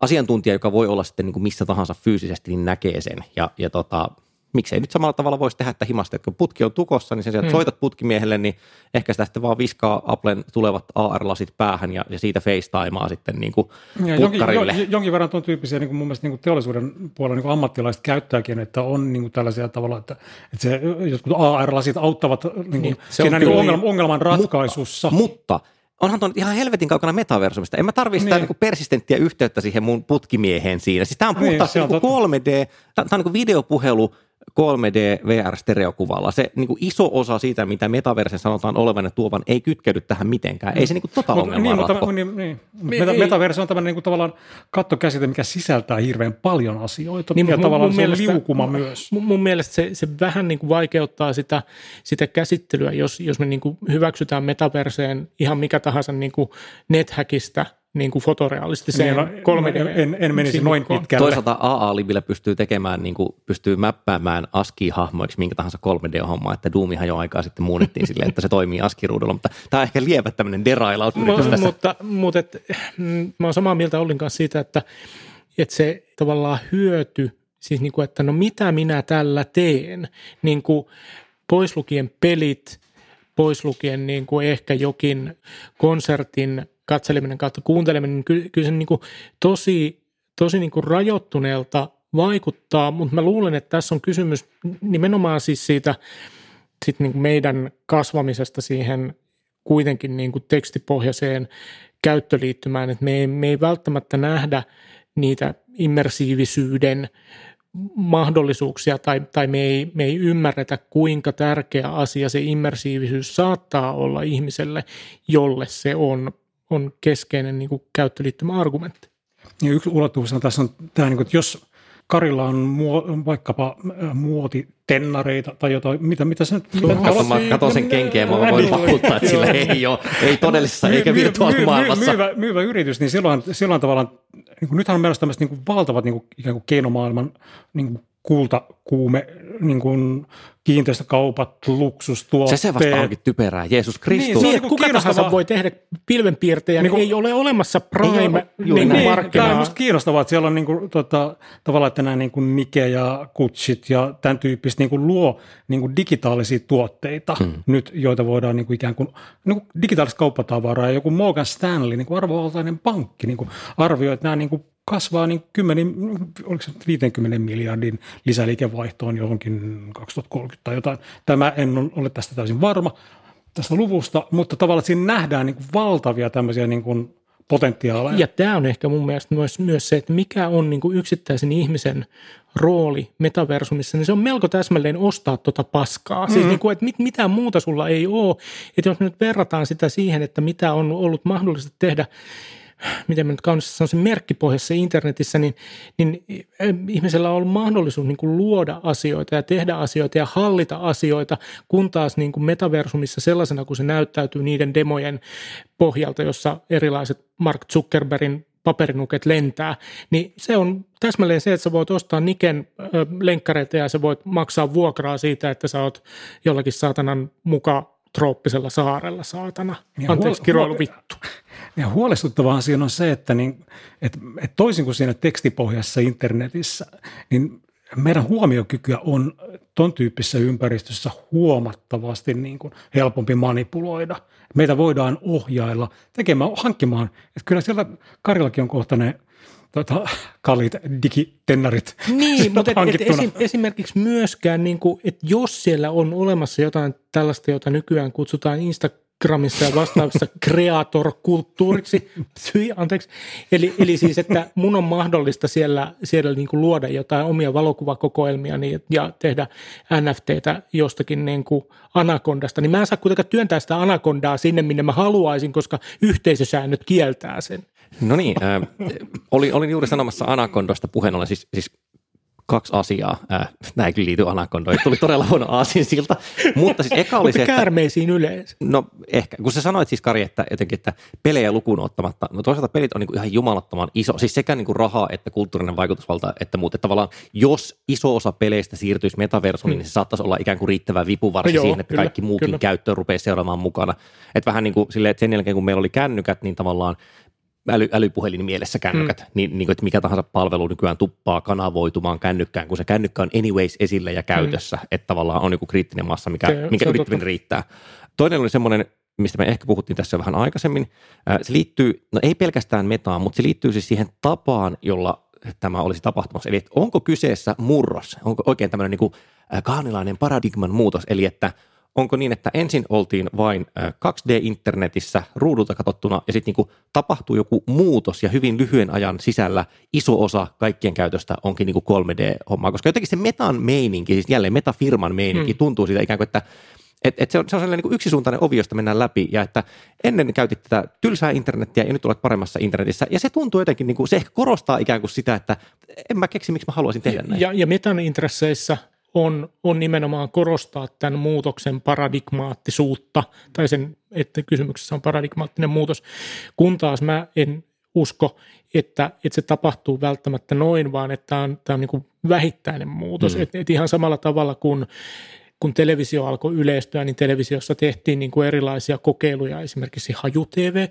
[SPEAKER 1] asiantuntija, joka voi olla sitten niin kuin missä tahansa fyysisesti, niin näkee sen. Ja, ja tota, miksei nyt samalla tavalla voisi tehdä, että himasta, että kun putki on tukossa, niin sen sijaan, että hmm. soitat putkimiehelle, niin ehkä sitä sitten vaan viskaa Applen tulevat AR-lasit päähän ja, ja siitä FaceTimaa sitten niin kuin ja jonkin, jo,
[SPEAKER 2] jonkin verran tuon tyyppisiä niin kuin mun mielestä niin kuin teollisuuden puolella niin kuin ammattilaiset käyttääkin, että on niin kuin tällaisia tavalla, että, että se, jotkut AR-lasit auttavat niin kuin, niin, siinä niin ongelman, ongelman ratkaisussa.
[SPEAKER 1] Mutta, mutta onhan tuon ihan helvetin kaukana metaversumista. En mä tarvitse sitä niin. niin persistenttiä yhteyttä siihen mun putkimieheen siinä. Siis tämä on niin, puhtaasti niin, niin 3D, tämä on niin videopuhelu 3D VR-stereokuvalla. Se niin kuin iso osa siitä, mitä metaversen sanotaan olevan ja tuovan, ei kytkeydy tähän mitenkään. Ei se niin kuin tota
[SPEAKER 2] Mut-
[SPEAKER 1] ongelmaa
[SPEAKER 2] niin,
[SPEAKER 1] ratko.
[SPEAKER 2] mutta, niin, niin.
[SPEAKER 3] Niin,
[SPEAKER 2] Meta,
[SPEAKER 3] ei-
[SPEAKER 2] metaverse on tämmöinen niin kuin, tavallaan kattokäsite, mikä sisältää hirveän paljon asioita.
[SPEAKER 3] Niin,
[SPEAKER 2] ja
[SPEAKER 3] mun-
[SPEAKER 2] tavallaan
[SPEAKER 3] mun
[SPEAKER 2] se on
[SPEAKER 3] mielestä-
[SPEAKER 2] liukuma myös.
[SPEAKER 3] Mun, mun mielestä se, se vähän niin kuin vaikeuttaa sitä, sitä käsittelyä, jos, jos me niin kuin hyväksytään metaverseen ihan mikä tahansa niin kuin NetHackista niin kuin fotorealistiseen
[SPEAKER 2] Niin, no,
[SPEAKER 3] 3D.
[SPEAKER 2] en, en menisi noin
[SPEAKER 3] simikkoon.
[SPEAKER 2] pitkälle.
[SPEAKER 1] Toisaalta AA-libillä pystyy tekemään, niin kuin, pystyy mäppäämään ASCII-hahmoiksi minkä tahansa 3D-hommaa, että Doomihan jo aikaa sitten muunnettiin silleen, että se toimii ASCII-ruudulla, mutta tämä on ehkä lievä tämmöinen derailaus
[SPEAKER 3] Mu-
[SPEAKER 1] tässä.
[SPEAKER 3] mutta, mutta et, mm, mä oon samaa mieltä Ollin kanssa siitä, että, että se tavallaan hyöty, siis niin kuin, että no mitä minä tällä teen, niin kuin pois lukien pelit, pois lukien niin kuin ehkä jokin konsertin katseleminen kautta kuunteleminen, niin kyllä, kyllä se niin kuin tosi, tosi niin kuin rajoittuneelta vaikuttaa, mutta mä luulen, että tässä on kysymys nimenomaan siis siitä sit niin kuin meidän kasvamisesta siihen kuitenkin niin kuin tekstipohjaiseen käyttöliittymään, että me ei, me ei välttämättä nähdä niitä immersiivisyyden mahdollisuuksia tai, tai me, ei, me ei ymmärretä, kuinka tärkeä asia se immersiivisyys saattaa olla ihmiselle, jolle se on, on keskeinen niin kuin käyttöliittymä argumentti.
[SPEAKER 2] Ja yksi ulottuvuus tässä on tämä, niin kuin, että jos Karilla on muo, vaikkapa äh, muotitennareita tai jotain, mitä, mitä se nyt... Mitä,
[SPEAKER 1] Kato, mä katon sen kenkeä ja mä voin
[SPEAKER 2] Niin.
[SPEAKER 1] vakuuttaa, että sillä ei ole, ei todellisessa
[SPEAKER 2] myy-
[SPEAKER 1] eikä virtuaalimaailmassa.
[SPEAKER 2] myy- Myyvä, myyvä yritys, niin silloin, silloin tavallaan, niin kuin, nythän on menossa tämmöiset niin kuin valtavat niin kuin, ikään kuin keinomaailman niin kuin kultakuume, niin kuin kiinteistökaupat, luksustuotteet.
[SPEAKER 1] Se se vasta onkin typerää. Jeesus Kristus.
[SPEAKER 2] Niin, se on
[SPEAKER 3] Niin,
[SPEAKER 2] niinku
[SPEAKER 3] että kuka
[SPEAKER 2] kiinnostavaa.
[SPEAKER 3] tahansa voi tehdä pilvenpiirtejä,
[SPEAKER 2] Niin
[SPEAKER 3] niin
[SPEAKER 2] kuin-
[SPEAKER 3] ei ole olemassa
[SPEAKER 1] Ei ole,
[SPEAKER 3] prime
[SPEAKER 1] juuri
[SPEAKER 3] niin kuin
[SPEAKER 2] Niin, tämä on
[SPEAKER 3] markkinaa.
[SPEAKER 2] minusta kiinnostavaa, että siellä on niin kuin, tota, tavallaan, että nämä niin kuin Nike ja Kutsit ja tämän tyyppiset niin kuin luo niin kuin digitaalisia tuotteita hmm. nyt, joita voidaan niin kuin ikään kuin, niin kuin digitaalista kauppatavaraa ja joku Morgan Stanley, niin kuin arvovaltainen pankki, niin kuin arvioi, että nämä niin kuin kasvaa niin 10, oliko se nyt 50 miljardin lisäliikevaihtoon johonkin 2030 tai jotain. Tämä en ole tästä täysin varma tästä luvusta, mutta tavallaan siinä nähdään niin kuin valtavia tämmöisiä niin kuin potentiaaleja.
[SPEAKER 3] Ja tämä on ehkä mun mielestä myös, myös se, että mikä on niin kuin yksittäisen ihmisen rooli metaversumissa, niin se on melko täsmälleen ostaa tota paskaa. Mm. Siis niin kuin, että mit, mitään muuta sulla ei ole. Että jos me nyt verrataan sitä siihen, että mitä on ollut mahdollista tehdä miten mä nyt kaunisesti sanoisin, merkkipohjassa internetissä, niin, niin eh, ihmisellä on ollut mahdollisuus niin kuin luoda asioita ja tehdä asioita ja hallita asioita, kun taas niin kuin metaversumissa sellaisena, kun se näyttäytyy niiden demojen pohjalta, jossa erilaiset Mark Zuckerbergin paperinuket lentää, niin se on täsmälleen se, että sä voit ostaa Niken ö, lenkkareita ja sä voit maksaa vuokraa siitä, että sä oot jollakin saatanan muka trooppisella saarella, saatana.
[SPEAKER 2] Ja
[SPEAKER 3] Anteeksi,
[SPEAKER 2] huol-
[SPEAKER 3] kiroilu vittu.
[SPEAKER 2] Ja huolestuttavaa siinä on se, että, niin, että, että toisin kuin siinä tekstipohjassa internetissä, niin meidän huomiokykyä on ton tyyppisessä ympäristössä huomattavasti niin kuin helpompi manipuloida. Meitä voidaan ohjailla tekemään, hankkimaan. Että kyllä siellä Karillakin on kohta ne tota, kalliit digitennarit
[SPEAKER 3] Niin, mutta et, et esim, esimerkiksi myöskään, niin kuin, että jos siellä on olemassa jotain tällaista, jota nykyään kutsutaan Instagramissa ja vastaavissa kreator-kulttuuriksi, anteeksi, eli, eli siis, että mun on mahdollista siellä, siellä niin kuin luoda jotain omia valokuvakokoelmia niin, ja tehdä NFTtä jostakin niin kuin anakondasta, niin mä en saa kuitenkaan työntää sitä anakondaa sinne, minne mä haluaisin, koska yhteisösäännöt kieltää sen.
[SPEAKER 1] No niin, äh, olin, olin juuri sanomassa Anacondosta puheen ollen, siis, siis kaksi asiaa. Äh, nämä ei kyllä liity Anacondoihin, tuli todella huono aasin siltä. Mutta siis eka oli se, että,
[SPEAKER 3] käärmeisiin yleensä.
[SPEAKER 1] no ehkä, kun sä sanoit siis Kari, että jotenkin, että pelejä lukuun ottamatta, no toisaalta pelit on niin kuin ihan jumalattoman iso, siis sekä niin kuin rahaa että kulttuurinen vaikutusvalta, että muut. Että tavallaan jos iso osa peleistä siirtyisi metaversumiin, niin se saattaisi olla ikään kuin riittävä vipuvarsi
[SPEAKER 3] No
[SPEAKER 1] siihen, että
[SPEAKER 3] kyllä,
[SPEAKER 1] kaikki muukin
[SPEAKER 3] kyllä.
[SPEAKER 1] käyttö rupeaa seuraamaan mukana. Että vähän niin kuin silleen, että sen jälkeen kun meillä oli kännykät, niin tavallaan äly, älypuhelin mielessä kännykät, mm. niin, niin kuin, että mikä tahansa palvelu nykyään tuppaa kanavoitumaan kännykkään, kun se kännykkä on anyways esillä ja käytössä, mm. että tavallaan on joku kriittinen massa, mikä,
[SPEAKER 3] Se-
[SPEAKER 1] se,
[SPEAKER 3] se
[SPEAKER 1] mikä
[SPEAKER 3] on
[SPEAKER 1] yrittävin
[SPEAKER 3] totta.
[SPEAKER 1] riittää. Toinen oli semmoinen, mistä me ehkä puhuttiin tässä vähän aikaisemmin. Se liittyy, no ei pelkästään metaan, mutta se liittyy siis siihen tapaan, jolla tämä olisi tapahtumassa. Eli että onko kyseessä murros, onko oikein tämmöinen niin kuin kaanilainen paradigman muutos, eli että onko niin, että ensin oltiin vain 2D-internetissä ruudulta katsottuna ja sitten niin tapahtuu joku muutos ja hyvin lyhyen ajan sisällä iso osa kaikkien käytöstä onkin niin 3D-hommaa, koska jotenkin se metan meininki, siis jälleen metafirman meininki hmm. tuntuu siitä ikään kuin, että et, et se, on, se on sellainen niin yksisuuntainen ovi, josta mennään läpi ja että ennen käytit tätä tylsää internettiä ja nyt olet paremmassa internetissä. Ja se tuntuu jotenkin, niin kuin, se ehkä korostaa ikään kuin sitä, että en mä keksi, miksi mä haluaisin tehdä näin.
[SPEAKER 3] Ja, ja metan intresseissä on, on nimenomaan korostaa tämän muutoksen paradigmaattisuutta, tai sen, että kysymyksessä on paradigmaattinen muutos, kun taas mä en usko, että, että se tapahtuu välttämättä noin, vaan että tämä on, tämä on niin vähittäinen muutos. Mm. Että et ihan samalla tavalla kuin kun televisio alkoi yleistyä, niin televisiossa tehtiin niin kuin erilaisia kokeiluja, esimerkiksi haju-TV,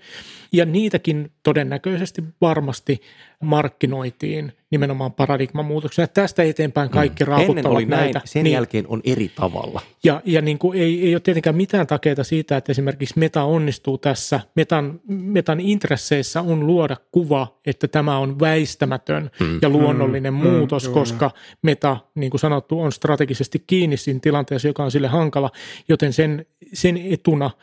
[SPEAKER 3] ja niitäkin todennäköisesti varmasti markkinoitiin nimenomaan paradigman muutoksena. Tästä eteenpäin kaikki mm. raaputtavat
[SPEAKER 1] Ennen oli
[SPEAKER 3] näitä.
[SPEAKER 1] näin, sen niin, jälkeen on eri tavalla.
[SPEAKER 3] Ja, ja niin kuin ei, ei ole tietenkään mitään takeita siitä, että esimerkiksi Meta onnistuu tässä. Metan, metan intresseissä on luoda kuva, että tämä on väistämätön mm. ja luonnollinen mm. muutos, mm. koska Meta, niin kuin sanottu, on strategisesti kiinni siinä tilanteessa, joka on sille hankala, joten sen, sen etuna –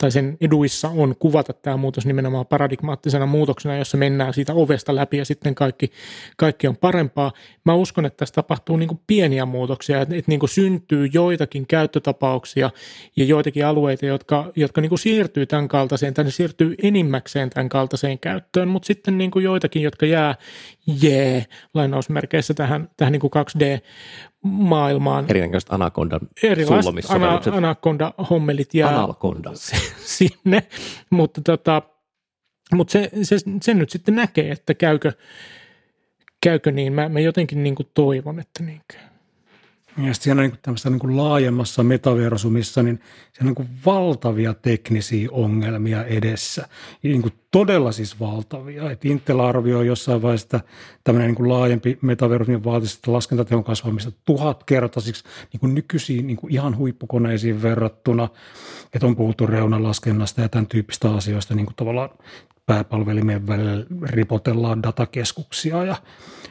[SPEAKER 3] tai sen eduissa on kuvata tämä muutos nimenomaan paradigmaattisena muutoksena, jossa mennään siitä ovesta läpi ja sitten kaikki, kaikki on parempaa. Mä uskon, että tässä tapahtuu niin kuin pieniä muutoksia, että, että niin kuin syntyy joitakin käyttötapauksia ja joitakin alueita, jotka, jotka niin kuin siirtyy tämän kaltaiseen, tai ne siirtyy enimmäkseen tämän kaltaiseen käyttöön, mutta sitten niin kuin joitakin, jotka jää jee yeah, lainausmerkeissä tähän, tähän niin kuin 2D maailmaan.
[SPEAKER 1] Erinäköiset anakondan
[SPEAKER 3] Erilaiset ana, anakonda-hommelit jää
[SPEAKER 1] Analkonda.
[SPEAKER 3] sinne, mutta tota, mutta se, se, sen nyt sitten näkee, että käykö, käykö niin. Mä, mä jotenkin niin kuin toivon, että niin käy.
[SPEAKER 2] Ja sitten siinä niin tämmöistä niin laajemmassa metaversumissa, niin siellä on niin valtavia teknisiä ongelmia edessä. Niin kuin todella siis valtavia. Et Intel arvioi jossain vaiheessa, että tämmöinen niin laajempi metaversumi vaatisi laskentatehon kasvamista tuhatkertaisiksi niin kuin nykyisiin niin kuin ihan huippukoneisiin verrattuna. Että on puhuttu reunalaskennasta ja tämän tyyppistä asioista, niin kuin tavallaan pääpalvelimien välillä ripotellaan datakeskuksia ja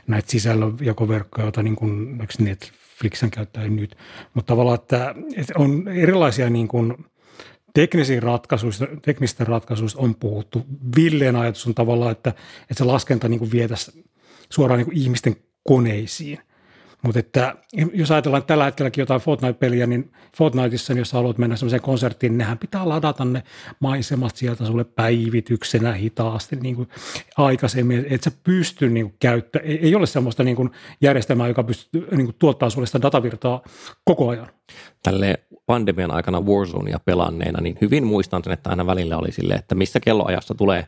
[SPEAKER 2] näitä sisällönjakoverkkoja, joita niin kuin, Netflixen käyttää nyt. Mutta tavallaan, että, on erilaisia niin kuin teknisiä ratkaisuista, teknistä ratkaisuista on puhuttu. Villeen ajatus on tavallaan, että, että se laskenta niin kuin vietäisi suoraan niin kuin ihmisten koneisiin. Mutta että jos ajatellaan tällä hetkelläkin jotain Fortnite-peliä, niin Fortniteissa, niin jos haluat mennä semmoiseen konserttiin, niin nehän pitää ladata ne maisemat sieltä sulle päivityksenä hitaasti niin kuin aikaisemmin, että sä pysty niin käyttämään. Ei, ei ole semmoista niin kuin järjestelmää, joka pystyy niin kuin tuottaa sulle sitä datavirtaa koko ajan.
[SPEAKER 1] Tälle pandemian aikana Warzonea pelanneena, niin hyvin muistan sen, että aina välillä oli sille, että missä kelloajassa tulee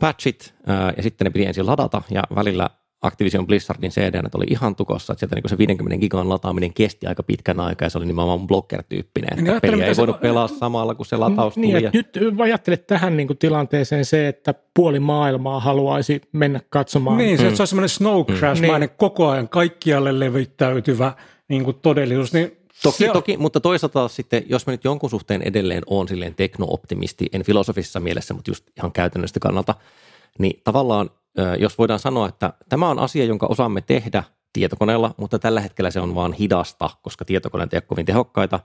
[SPEAKER 1] patchit, ja sitten ne piti ensin ladata, ja välillä Activision Blizzardin CD oli ihan tukossa, että sieltä niin se 50 gigan lataaminen kesti aika pitkän aikaa ja se oli nimenomaan blocker-tyyppinen, että niin peliä ei voinut se, pelaa samalla, kun se lataus
[SPEAKER 3] niin, tuli. Ja... Nyt ajattelet tähän niin kuin tilanteeseen se, että puoli maailmaa haluaisi mennä katsomaan.
[SPEAKER 2] Niin, se, mm. se on semmoinen snow crash-mainen mm. koko ajan kaikkialle levittäytyvä niin kuin todellisuus, niin
[SPEAKER 1] Toki, toki, mutta toisaalta sitten, jos mä nyt jonkun suhteen edelleen on silleen tekno-optimisti, en filosofisessa mielessä, mutta just ihan käytännöstä kannalta, niin tavallaan jos voidaan sanoa, että tämä on asia, jonka osaamme tehdä tietokoneella, mutta tällä hetkellä se on vaan hidasta, koska tietokoneet eivät ole kovin tehokkaita,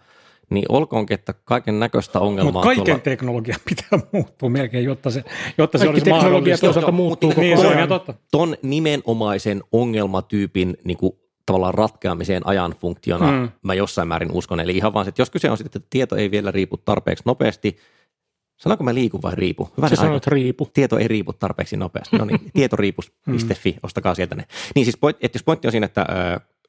[SPEAKER 1] niin olkoonkin, että kaiken näköistä ongelmaa. Mutta
[SPEAKER 2] kaiken
[SPEAKER 1] tuolla...
[SPEAKER 2] teknologia pitää muuttua melkein, jotta se, jotta se olisi mahdollista.
[SPEAKER 3] toisaalta muuttuu
[SPEAKER 2] koko niin, ajan. totta.
[SPEAKER 1] Ton nimenomaisen ongelmatyypin niin kuin, tavallaan ratkeamiseen ajan funktiona hmm. mä jossain määrin uskon. Eli ihan vaan, että jos kyse on sitten, että tieto ei vielä riipu tarpeeksi nopeasti, Sanonko mä liiku vai riipu?
[SPEAKER 3] Hyvä Sä sanoit riipu.
[SPEAKER 1] Tieto ei riipu tarpeeksi nopeasti. No niin, tietoriipus.fi, ostakaa sieltä ne. Niin siis, että jos pointti on siinä, että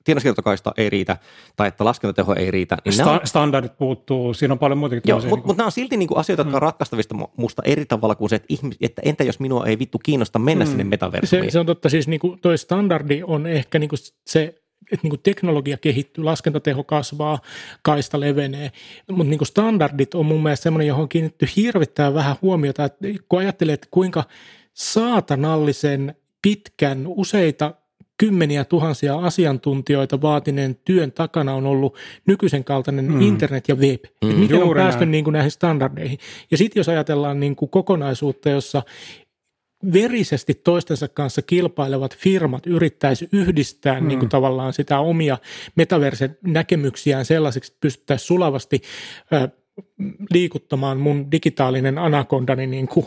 [SPEAKER 1] tiedonsiirtokaista ei riitä tai että laskentateho ei riitä.
[SPEAKER 2] Niin Sta- on, standardit puuttuu, siinä on paljon muutakin.
[SPEAKER 1] Joo, mutta niin mut nämä on silti niinku asioita, jotka on mm. ratkaistavista musta eri tavalla kuin se, että, ihmis, että entä jos minua ei vittu kiinnosta mennä mm. sinne metaversumiin.
[SPEAKER 3] Se, se on totta, siis niinku toi standardi on ehkä niinku se että niin kuin teknologia kehittyy, laskentateho kasvaa, kaista levenee, mutta niin kuin standardit on mun mielestä semmoinen, johon kiinnitty hirvittävän vähän huomiota, että kun ajattelee, että kuinka saatanallisen pitkän, useita kymmeniä tuhansia asiantuntijoita vaatineen työn takana on ollut nykyisen kaltainen mm. internet ja web. Mm. Miten on päästy niin kuin näihin standardeihin. Ja sitten jos ajatellaan niin kuin kokonaisuutta, jossa verisesti toistensa kanssa kilpailevat firmat yrittäisi yhdistää mm. niin kuin tavallaan sitä omia metaversen näkemyksiään sellaisiksi, että pystyttäisiin sulavasti ö, liikuttamaan mun digitaalinen anakondani niin kuin,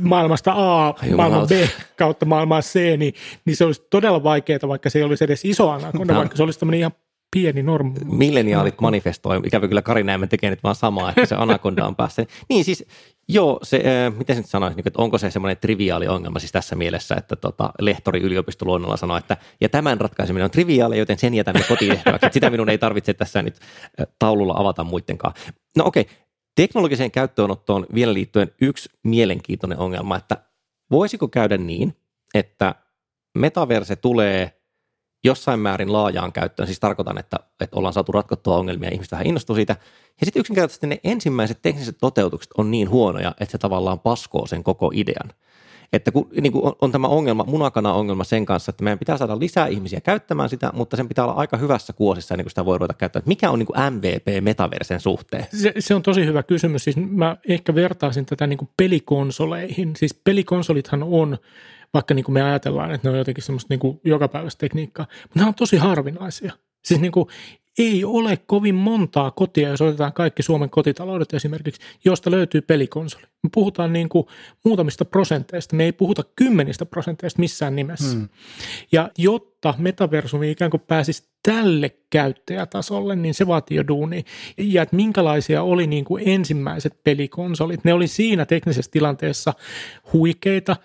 [SPEAKER 3] maailmasta A, maailman B kautta maailmaan C, niin, niin se olisi todella vaikeaa, vaikka se ei olisi edes iso anakonda, no. vaikka se olisi tämmöinen ihan pieni normi.
[SPEAKER 1] Milleniaalit manifestoi, ikävä kyllä Kari Näimen tekee nyt vaan samaa, että se anakonda on päässä. Niin siis Joo, se, äh, miten nyt sanoisin, niin että onko se semmoinen triviaali ongelma siis tässä mielessä, että tota, lehtori yliopistoluonnolla sanoo, että ja tämän ratkaiseminen on triviaali, joten sen jätämme kotitehtäväksi. Sitä minun ei tarvitse tässä nyt taululla avata muidenkaan. No okei, okay. teknologiseen käyttöönottoon vielä liittyen yksi mielenkiintoinen ongelma, että voisiko käydä niin, että metaverse tulee jossain määrin laajaan käyttöön, siis tarkoitan, että, että ollaan saatu ratkottua ongelmia ihmiset vähän innostuu siitä, ja sitten yksinkertaisesti ne ensimmäiset tekniset toteutukset on niin huonoja, että se tavallaan paskoo sen koko idean. Että kun, niin kuin on, tämä ongelma, munakana-ongelma sen kanssa, että meidän pitää saada lisää ihmisiä käyttämään sitä, mutta sen pitää olla aika hyvässä kuosissa ennen kuin sitä voi ruveta käyttämään. Mikä on niin kuin MVP metaversen suhteen?
[SPEAKER 3] Se, se on tosi hyvä kysymys. Siis mä ehkä vertaisin tätä niin kuin pelikonsoleihin. Siis pelikonsolithan on vaikka niin kuin me ajatellaan, että ne on jotenkin semmoista niin kuin jokapäiväistä tekniikkaa, mutta nämä on tosi harvinaisia. Siis niin kuin ei ole kovin montaa kotia, jos otetaan kaikki Suomen kotitaloudet esimerkiksi, josta löytyy pelikonsoli. Me puhutaan niin kuin muutamista prosenteista, me ei puhuta kymmenistä prosenteista missään nimessä. Hmm. Ja jotta metaversumi ikään kuin pääsisi tälle käyttäjätasolle, niin se vaatii jo duuni. Ja että minkälaisia oli niin kuin ensimmäiset pelikonsolit. Ne oli siinä teknisessä tilanteessa huikeita,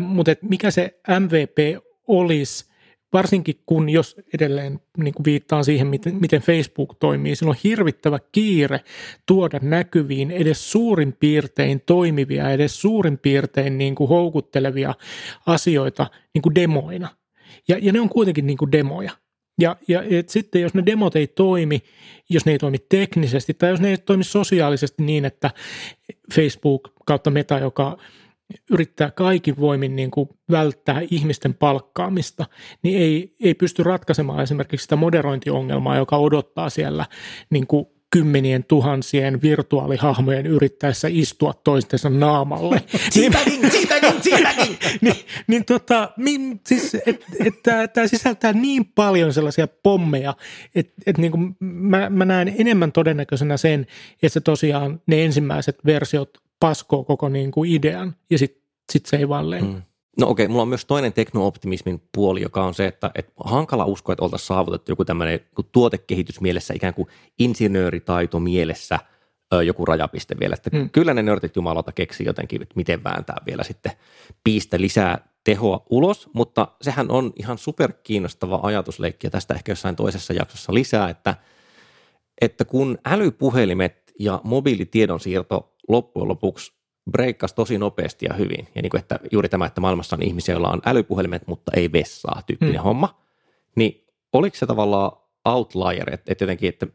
[SPEAKER 3] mutta mikä se MVP olisi – varsinkin kun, jos edelleen niin kuin viittaan siihen, miten, miten Facebook toimii, sillä on hirvittävä kiire tuoda näkyviin edes suurin piirtein toimivia, edes suurin piirtein niin kuin houkuttelevia asioita niin kuin demoina. Ja, ja ne on kuitenkin niin kuin demoja. Ja, ja et sitten jos ne demot ei toimi, jos ne ei toimi teknisesti tai jos ne ei toimi sosiaalisesti niin, että Facebook kautta Meta, joka yrittää kaikin voimin niin kuin välttää ihmisten palkkaamista, niin ei, ei pysty ratkaisemaan esimerkiksi sitä moderointiongelmaa, joka odottaa siellä niin kuin kymmenien tuhansien virtuaalihahmojen yrittäessä istua toistensa naamalle.
[SPEAKER 1] Teabagging, teabagging, teabagging!
[SPEAKER 3] niin, niin tota, siis, et, et, tämä sisältää niin paljon sellaisia pommeja, että et, niin mä, mä näen enemmän todennäköisenä sen, että se tosiaan ne ensimmäiset versiot paskoo koko niin kuin idean ja sitten sit se ei vaan Mm.
[SPEAKER 1] No okei, mulla on myös toinen teknooptimismin puoli, joka on se, että, että hankala uskoa, että oltaisiin saavutettu joku tämmöinen tuotekehitys mielessä, ikään kuin insinööritaito mielessä joku rajapiste vielä. Että mm. Kyllä ne nörtit jumalauta keksi jotenkin, että miten vääntää vielä sitten piistä lisää tehoa ulos, mutta sehän on ihan superkiinnostava ajatusleikki ja tästä ehkä jossain toisessa jaksossa lisää, että, että kun älypuhelimet ja mobiilitiedonsiirto loppujen lopuksi breikkasi tosi nopeasti ja hyvin. Ja niin kuin, että juuri tämä, että maailmassa on ihmisiä, joilla on älypuhelimet, mutta ei vessaa tyyppinen hmm. homma. Niin oliko se tavallaan outlier, että, että jotenkin, että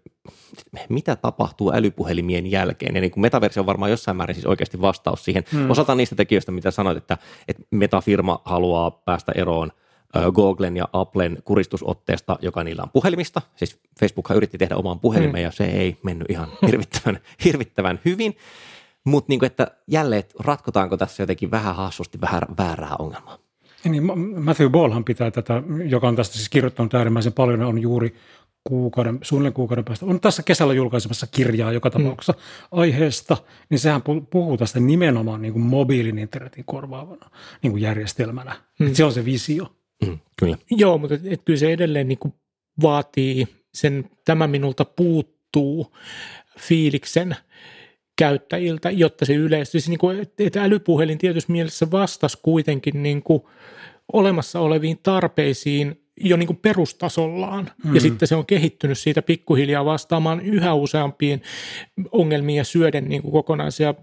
[SPEAKER 1] mitä tapahtuu älypuhelimien jälkeen. Ja niin kuin metaversio on varmaan jossain määrin siis oikeasti vastaus siihen. Hmm. Osataan niistä tekijöistä, mitä sanoit, että, että metafirma haluaa päästä eroon Googlen ja Applen kuristusotteesta, joka niillä on puhelimista. Siis Facebookhan yritti tehdä oman puhelimen hmm. ja se ei mennyt ihan hirvittävän, hirvittävän hyvin. Mutta niin että jälleen, ratkotaanko tässä jotenkin vähän hassusti vähän väärää ongelmaa?
[SPEAKER 2] Niin, Matthew Ballhan pitää tätä, joka on tästä siis kirjoittanut äärimmäisen paljon, on juuri kuukauden, suunnilleen kuukauden päästä, on tässä kesällä julkaisemassa kirjaa joka mm. tapauksessa mm. aiheesta, niin sehän puhuu tästä nimenomaan niin kuin mobiilin internetin korvaavana niin kuin järjestelmänä. Mm. se on se visio.
[SPEAKER 1] Mm, kyllä.
[SPEAKER 3] Joo, mutta et, et kyllä se edelleen niin kuin vaatii sen, tämä minulta puuttuu fiiliksen käyttäjiltä, jotta se yleistyisi. Niin kuin, että älypuhelin tietysti mielessä vastasi kuitenkin niin kuin olemassa oleviin tarpeisiin jo niin kuin perustasollaan. Mm-hmm. Ja sitten se on kehittynyt siitä pikkuhiljaa vastaamaan yhä useampiin ongelmiin ja syöden niin kuin kokonaisia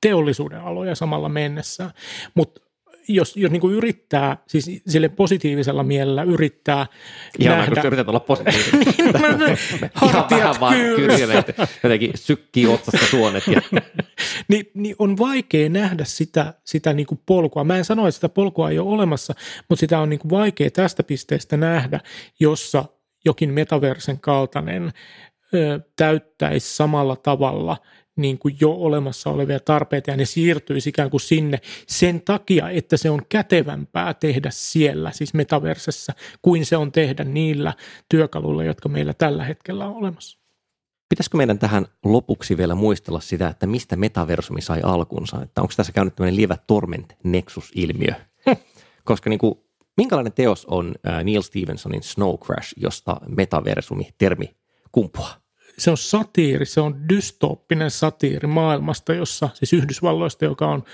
[SPEAKER 3] teollisuuden aloja samalla mennessä. Mutta jos, jos niin kuin yrittää, siis sille positiivisella mielellä yrittää
[SPEAKER 1] Ihan nähdä. Ihan yrität olla positiivinen. niin, Ihan vähän vaan jotenkin sykkii otsasta suonet. Ja.
[SPEAKER 3] niin, niin on vaikea nähdä sitä, sitä niin kuin polkua. Mä en sano, että sitä polkua ei ole olemassa, mutta sitä on niin kuin vaikea tästä pisteestä nähdä, jossa jokin metaversen kaltainen ö, täyttäisi samalla tavalla niin kuin jo olemassa olevia tarpeita ja ne siirtyisi ikään kuin sinne sen takia, että se on kätevämpää tehdä siellä, siis metaversessä, kuin se on tehdä niillä työkaluilla, jotka meillä tällä hetkellä on olemassa.
[SPEAKER 1] Pitäisikö meidän tähän lopuksi vielä muistella sitä, että mistä metaversumi sai alkunsa? Että onko tässä käynyt tämmöinen lievä torment nexus-ilmiö? Koska niin kuin, minkälainen teos on Neil Stevensonin Snow Crash, josta metaversumi-termi kumpuaa?
[SPEAKER 3] Se on satiiri, se on dystooppinen satiiri maailmasta, jossa siis Yhdysvalloista, joka on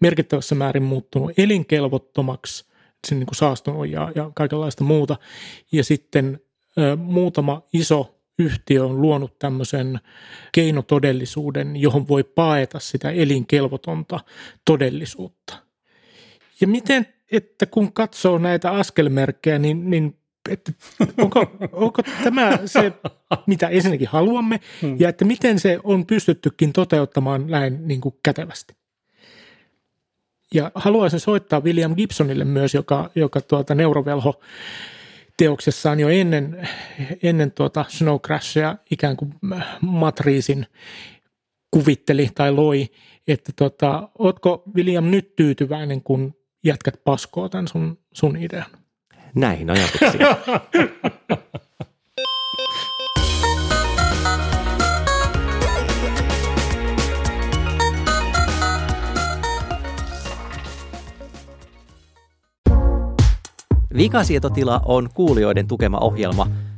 [SPEAKER 3] merkittävässä määrin muuttunut elinkelvottomaksi, se niin kuin saastunut ja, ja kaikenlaista muuta. Ja sitten ö, muutama iso yhtiö on luonut tämmöisen keinotodellisuuden, johon voi paeta sitä elinkelvotonta todellisuutta. Ja miten, että kun katsoo näitä askelmerkkejä, niin, niin että onko, onko tämä se, mitä ensinnäkin haluamme, hmm. ja että miten se on pystyttykin toteuttamaan näin niin kuin kätevästi. Ja haluaisin soittaa William Gibsonille myös, joka, joka tuota neurovelho teoksessaan jo ennen, ennen tuota Snow Crashia ikään kuin matriisin kuvitteli tai loi, että tota, ootko William nyt tyytyväinen, kun jätkät paskoa tämän sun, sun idean?
[SPEAKER 1] Näihin ajatuksiin. Vikasietotila on kuulijoiden tukema ohjelma –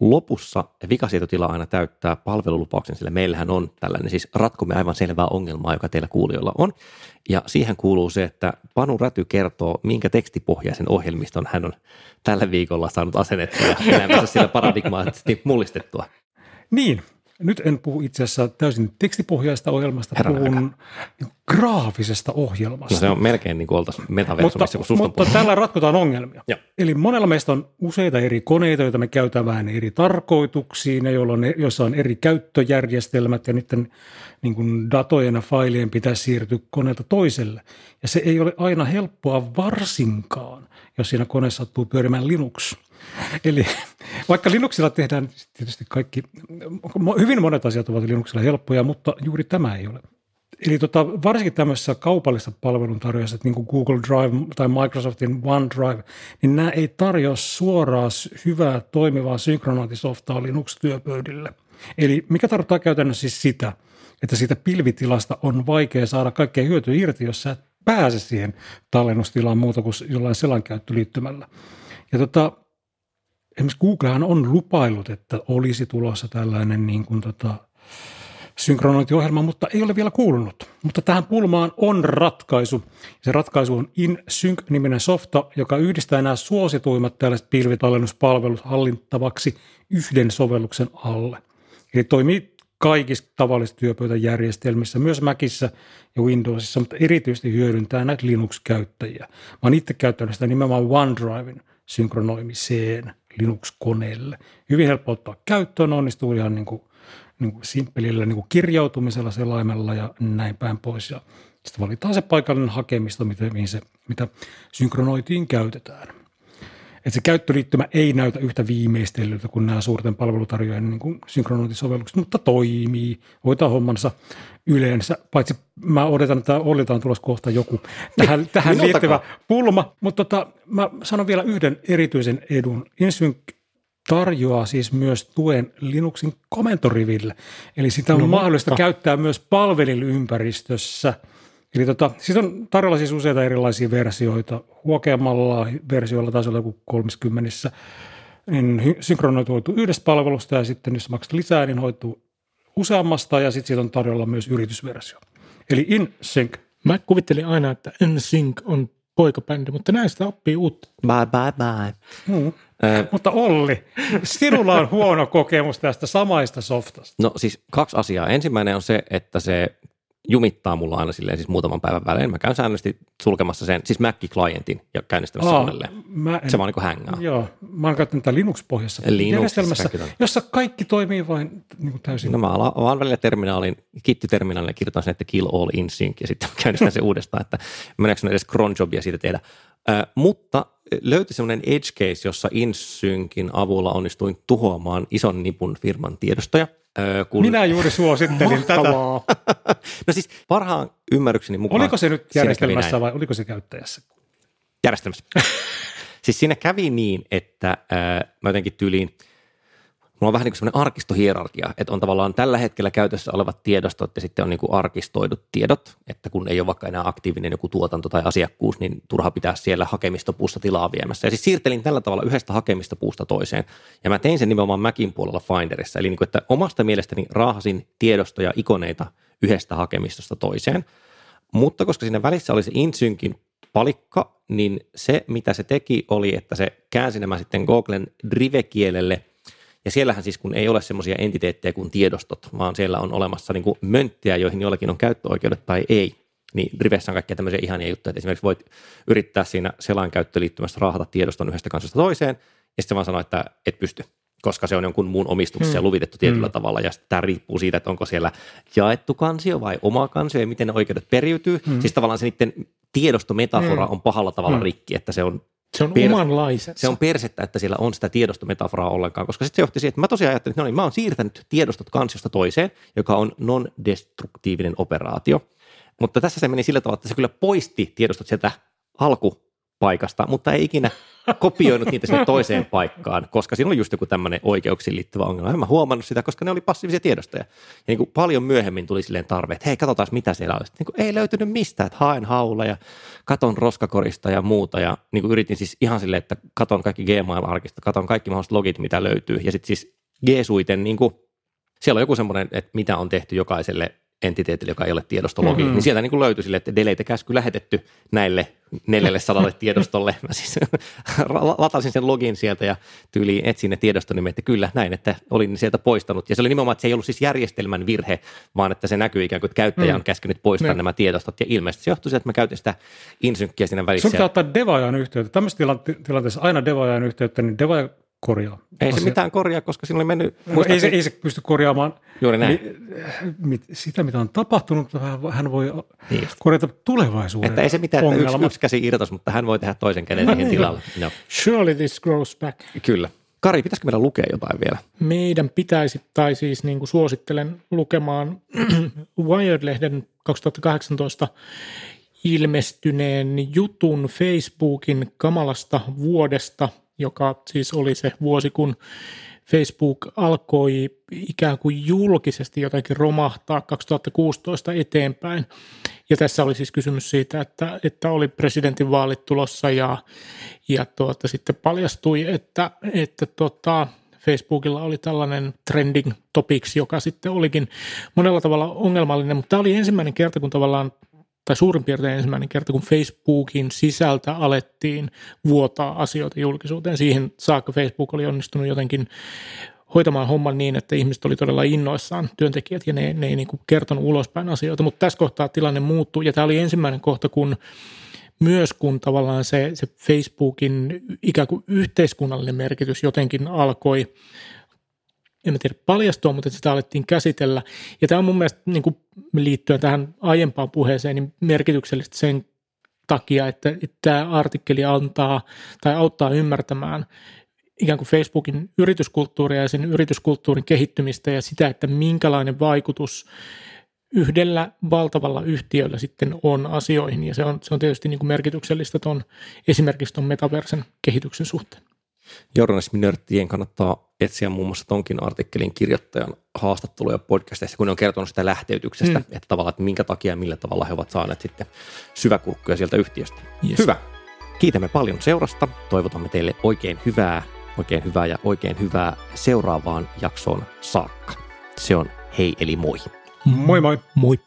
[SPEAKER 1] lopussa vikasietotila aina täyttää palvelulupauksen, sillä meillähän on tällainen siis ratkomme aivan selvää ongelmaa, joka teillä kuulijoilla on. Ja siihen kuuluu se, että Panu Räty kertoo, minkä tekstipohjaisen ohjelmiston hän on tällä viikolla saanut asennettua ja elämänsä sillä paradigmaattisesti mullistettua.
[SPEAKER 2] Niin, nyt en puhu itse asiassa täysin tekstipohjaista ohjelmasta, Herran puhun niin graafisesta ohjelmasta.
[SPEAKER 1] No se on melkein niin kuin oltaisiin metaversumissa,
[SPEAKER 2] mutta, mutta tällä ratkotaan ongelmia. Ja. Eli monella meistä on useita eri koneita, joita me käytetään vähän eri tarkoituksiin ja on, joissa on eri käyttöjärjestelmät ja niiden niin kuin datojen ja failien pitäisi siirtyä koneelta toiselle. Ja se ei ole aina helppoa varsinkaan, jos siinä koneessa sattuu pyörimään Linux. Eli vaikka Linuxilla tehdään tietysti kaikki, hyvin monet asiat ovat Linuxilla helppoja, mutta juuri tämä ei ole. Eli tota, varsinkin tämmöisessä kaupallisessa palveluntarjoajassa, niin kuin Google Drive tai Microsoftin OneDrive, niin nämä ei tarjoa suoraan hyvää toimivaa synkronointisoftaa Linux-työpöydille. Eli mikä tarkoittaa käytännössä siis sitä, että siitä pilvitilasta on vaikea saada kaikkea hyötyä irti, jos sä et pääse siihen tallennustilaan muuta kuin jollain selankäyttöliittymällä. Ja tota, esimerkiksi Googlehan on lupailut, että olisi tulossa tällainen niin kuin tota, synkronointiohjelma, mutta ei ole vielä kuulunut. Mutta tähän pulmaan on ratkaisu. Se ratkaisu on InSync-niminen softa, joka yhdistää nämä suosituimmat tällaiset pilvitallennuspalvelut hallittavaksi yhden sovelluksen alle. Eli toimii kaikissa tavallisissa työpöytäjärjestelmissä, myös Macissa ja Windowsissa, mutta erityisesti hyödyntää näitä Linux-käyttäjiä. Mä oon itse käyttänyt sitä nimenomaan OneDriven synkronoimiseen Linux-koneelle. Hyvin helppo ottaa käyttöön, onnistuu ihan niin kuin, niin kuin simppelillä niin kuin kirjautumisella selaimella ja näin päin pois. Ja sitten valitaan se paikallinen hakemisto, mitä, mihin se, mitä synkronoitiin käytetään. Et se käyttöliittymä ei näytä yhtä viimeistellyltä kuin nämä suurten palvelutarjoajien niin synkronointisovellukset, mutta toimii, hoitaa hommansa yleensä, paitsi mä odotan, että oletaan tulossa kohta joku tähän, tähän liittyvä pulma, mutta tota, mä sanon vielä yhden erityisen edun. InSync tarjoaa siis myös tuen Linuxin komentoriville, eli sitä on no, mahdollista mutta. käyttää myös palvelinympäristössä – Eli tota, siis on tarjolla siis useita erilaisia versioita. Huokeammalla versioilla taisi olla joku 30, niin synkronoituu yhdestä palvelusta ja sitten jos maksat lisää, niin hoituu useammasta ja sitten siitä on tarjolla myös yritysversio. Eli InSync.
[SPEAKER 3] Mä kuvittelin aina, että InSync on poikabändi, mutta näistä oppii uutta.
[SPEAKER 1] Bye, bye, bye.
[SPEAKER 2] Hmm. Äh, mutta Olli, sinulla on huono kokemus tästä samaista softasta.
[SPEAKER 1] No siis kaksi asiaa. Ensimmäinen on se, että se jumittaa mulla aina silleen siis muutaman päivän välein. Mä käyn säännöllisesti sulkemassa sen, siis Mac-klientin ja käynnistämässä Aa, uudelleen. Mä en, se vaan niin hängää.
[SPEAKER 2] Joo, mä oon käyttänyt tätä Linux-pohjassa
[SPEAKER 1] Linux,
[SPEAKER 2] järjestelmässä, jossa kaikki toimii vain niin kuin täysin.
[SPEAKER 1] No mä avaan välillä terminaalin, kittyterminaalin ja kirjoitan sen, että kill all in sync ja sitten käynnistän sen uudestaan, että meneekö edes cron jobia siitä tehdä. Äh, mutta löytyi semmoinen edge case, jossa InSyncin avulla onnistuin tuhoamaan ison nipun firman tiedostoja.
[SPEAKER 2] kun... Minä juuri suosittelin tätä.
[SPEAKER 1] no siis parhaan ymmärrykseni mukaan...
[SPEAKER 2] Oliko se nyt järjestelmässä vai oliko se käyttäjässä?
[SPEAKER 1] Järjestelmässä. siis siinä kävi niin, että äh, mä jotenkin tyyliin – mulla on vähän niin kuin semmoinen arkistohierarkia, että on tavallaan tällä hetkellä käytössä olevat tiedostot ja sitten on niin kuin arkistoidut tiedot, että kun ei ole vaikka enää aktiivinen joku tuotanto tai asiakkuus, niin turha pitää siellä hakemistopuussa tilaa viemässä. Ja siis siirtelin tällä tavalla yhdestä hakemistopuusta toiseen. Ja mä tein sen nimenomaan Macin puolella Finderissa, eli niin kuin, että omasta mielestäni raahasin tiedostoja, ikoneita yhdestä hakemistosta toiseen, mutta koska siinä välissä oli se InSyncin palikka, niin se mitä se teki oli, että se käänsi nämä sitten Googlen Drive-kielelle – ja siellähän siis, kun ei ole semmoisia entiteettejä kuin tiedostot, vaan siellä on olemassa niin kuin mönttiä, joihin jollakin on käyttöoikeudet tai ei, niin Rivessä on kaikkia tämmöisiä ihania juttuja, että esimerkiksi voit yrittää siinä selain käyttöliittymässä raahata tiedoston yhdestä kansasta toiseen, ja sitten vaan sanoa, että et pysty, koska se on jonkun muun omistuksessa hmm. ja luvitettu tietyllä hmm. tavalla, ja tämä riippuu siitä, että onko siellä jaettu kansio vai oma kansio, ja miten ne oikeudet periytyy. Hmm. Siis tavallaan se niiden tiedostometafora hmm. on pahalla tavalla hmm. rikki, että se on
[SPEAKER 3] se on per, omanlaisensa.
[SPEAKER 1] Se on persettä, että siellä on sitä tiedostometafraa ollenkaan, koska sitten se johti siihen, että mä tosiaan ajattelin, että no niin, mä oon siirtänyt tiedostot kansiosta toiseen, joka on non-destruktiivinen operaatio. Mutta tässä se meni sillä tavalla, että se kyllä poisti tiedostot sieltä alku paikasta, mutta ei ikinä kopioinut niitä sinne toiseen paikkaan, koska siinä oli just joku tämmöinen oikeuksiin liittyvä ongelma. En mä huomannut sitä, koska ne oli passiivisia tiedostoja. Ja niin kuin paljon myöhemmin tuli silleen tarve, että hei, katsotaan mitä siellä. Sitten niin kuin, ei löytynyt mistään, että haen haulla ja katon roskakorista ja muuta. Ja niin kuin yritin siis ihan silleen, että katon kaikki Gmail-arkista, katon kaikki mahdolliset logit, mitä löytyy. Ja sitten siis G-suiten, niin kuin, siellä on joku semmoinen, että mitä on tehty jokaiselle entiteetille, joka ei ole tiedostologi, mm-hmm. niin sieltä niin kuin löytyi sille, että delete-käsky lähetetty näille 400 tiedostolle. Mä siis latasin sen login sieltä ja tyyliin etsin ne tiedostonimet, että kyllä näin, että olin sieltä poistanut. Ja se oli nimenomaan, että se ei ollut siis järjestelmän virhe, vaan että se näkyy ikään kuin, että käyttäjä on käskenyt poistaa mm. nämä tiedostot. Ja ilmeisesti se johtui siitä, että mä käytin sitä insynkkiä siinä välissä. Sun
[SPEAKER 2] pitää ottaa devaajan yhteyttä. Tämmöisessä tilanteessa aina devaajan yhteyttä, niin devaaja korjaa.
[SPEAKER 1] Ei asia. se mitään korjaa, koska siinä oli mennyt...
[SPEAKER 2] No, ei, se, ei se pysty korjaamaan
[SPEAKER 1] Juuri näin.
[SPEAKER 2] Mit, sitä, mitä on tapahtunut, hän voi niin. korjata tulevaisuuden
[SPEAKER 1] Että ei se mitään, että yksi, yksi käsi irtos, mutta hän voi tehdä toisen käden no, niin, tilalle. No.
[SPEAKER 3] Surely this grows back.
[SPEAKER 1] Kyllä. Kari, pitäisikö meidän lukea jotain vielä?
[SPEAKER 3] Meidän pitäisi, tai siis niin kuin suosittelen lukemaan Wired-lehden 2018 ilmestyneen jutun Facebookin kamalasta vuodesta – joka siis oli se vuosi, kun Facebook alkoi ikään kuin julkisesti jotenkin romahtaa 2016 eteenpäin. Ja tässä oli siis kysymys siitä, että, että oli presidentinvaalit tulossa ja, ja tuota, sitten paljastui, että, että tota, Facebookilla oli tällainen trending topics, joka sitten olikin monella tavalla ongelmallinen, mutta tämä oli ensimmäinen kerta, kun tavallaan tai suurin piirtein ensimmäinen kerta, kun Facebookin sisältä alettiin vuotaa asioita julkisuuteen. Siihen saakka Facebook oli onnistunut jotenkin hoitamaan homman niin, että ihmiset oli todella innoissaan, työntekijät, ja ne, ne ei niin kuin kertonut ulospäin asioita. Mutta tässä kohtaa tilanne muuttuu, ja tämä oli ensimmäinen kohta, kun myös kun tavallaan se, se Facebookin ikään kuin yhteiskunnallinen merkitys jotenkin alkoi en tiedä paljastua, mutta sitä alettiin käsitellä. Ja tämä on mun mielestä niin kuin liittyen tähän aiempaan puheeseen niin merkityksellistä sen takia, että, että tämä artikkeli antaa tai auttaa ymmärtämään ikään kuin Facebookin yrityskulttuuria ja sen yrityskulttuurin kehittymistä ja sitä, että minkälainen vaikutus yhdellä valtavalla yhtiöllä sitten on asioihin. Ja se on, se on tietysti niin kuin merkityksellistä ton, esimerkiksi tuon metaversen kehityksen suhteen
[SPEAKER 1] journalisminörttien kannattaa etsiä muun muassa tonkin artikkelin kirjoittajan haastatteluja podcasteissa, kun ne on kertonut sitä lähteytyksestä, mm. että tavallaan, että minkä takia ja millä tavalla he ovat saaneet sitten syväkurkkuja sieltä yhtiöstä. Yes. Hyvä. Kiitämme paljon seurasta. Toivotamme teille oikein hyvää, oikein hyvää ja oikein hyvää seuraavaan jaksoon saakka. Se on hei eli moi.
[SPEAKER 2] Moi moi.
[SPEAKER 3] Moi.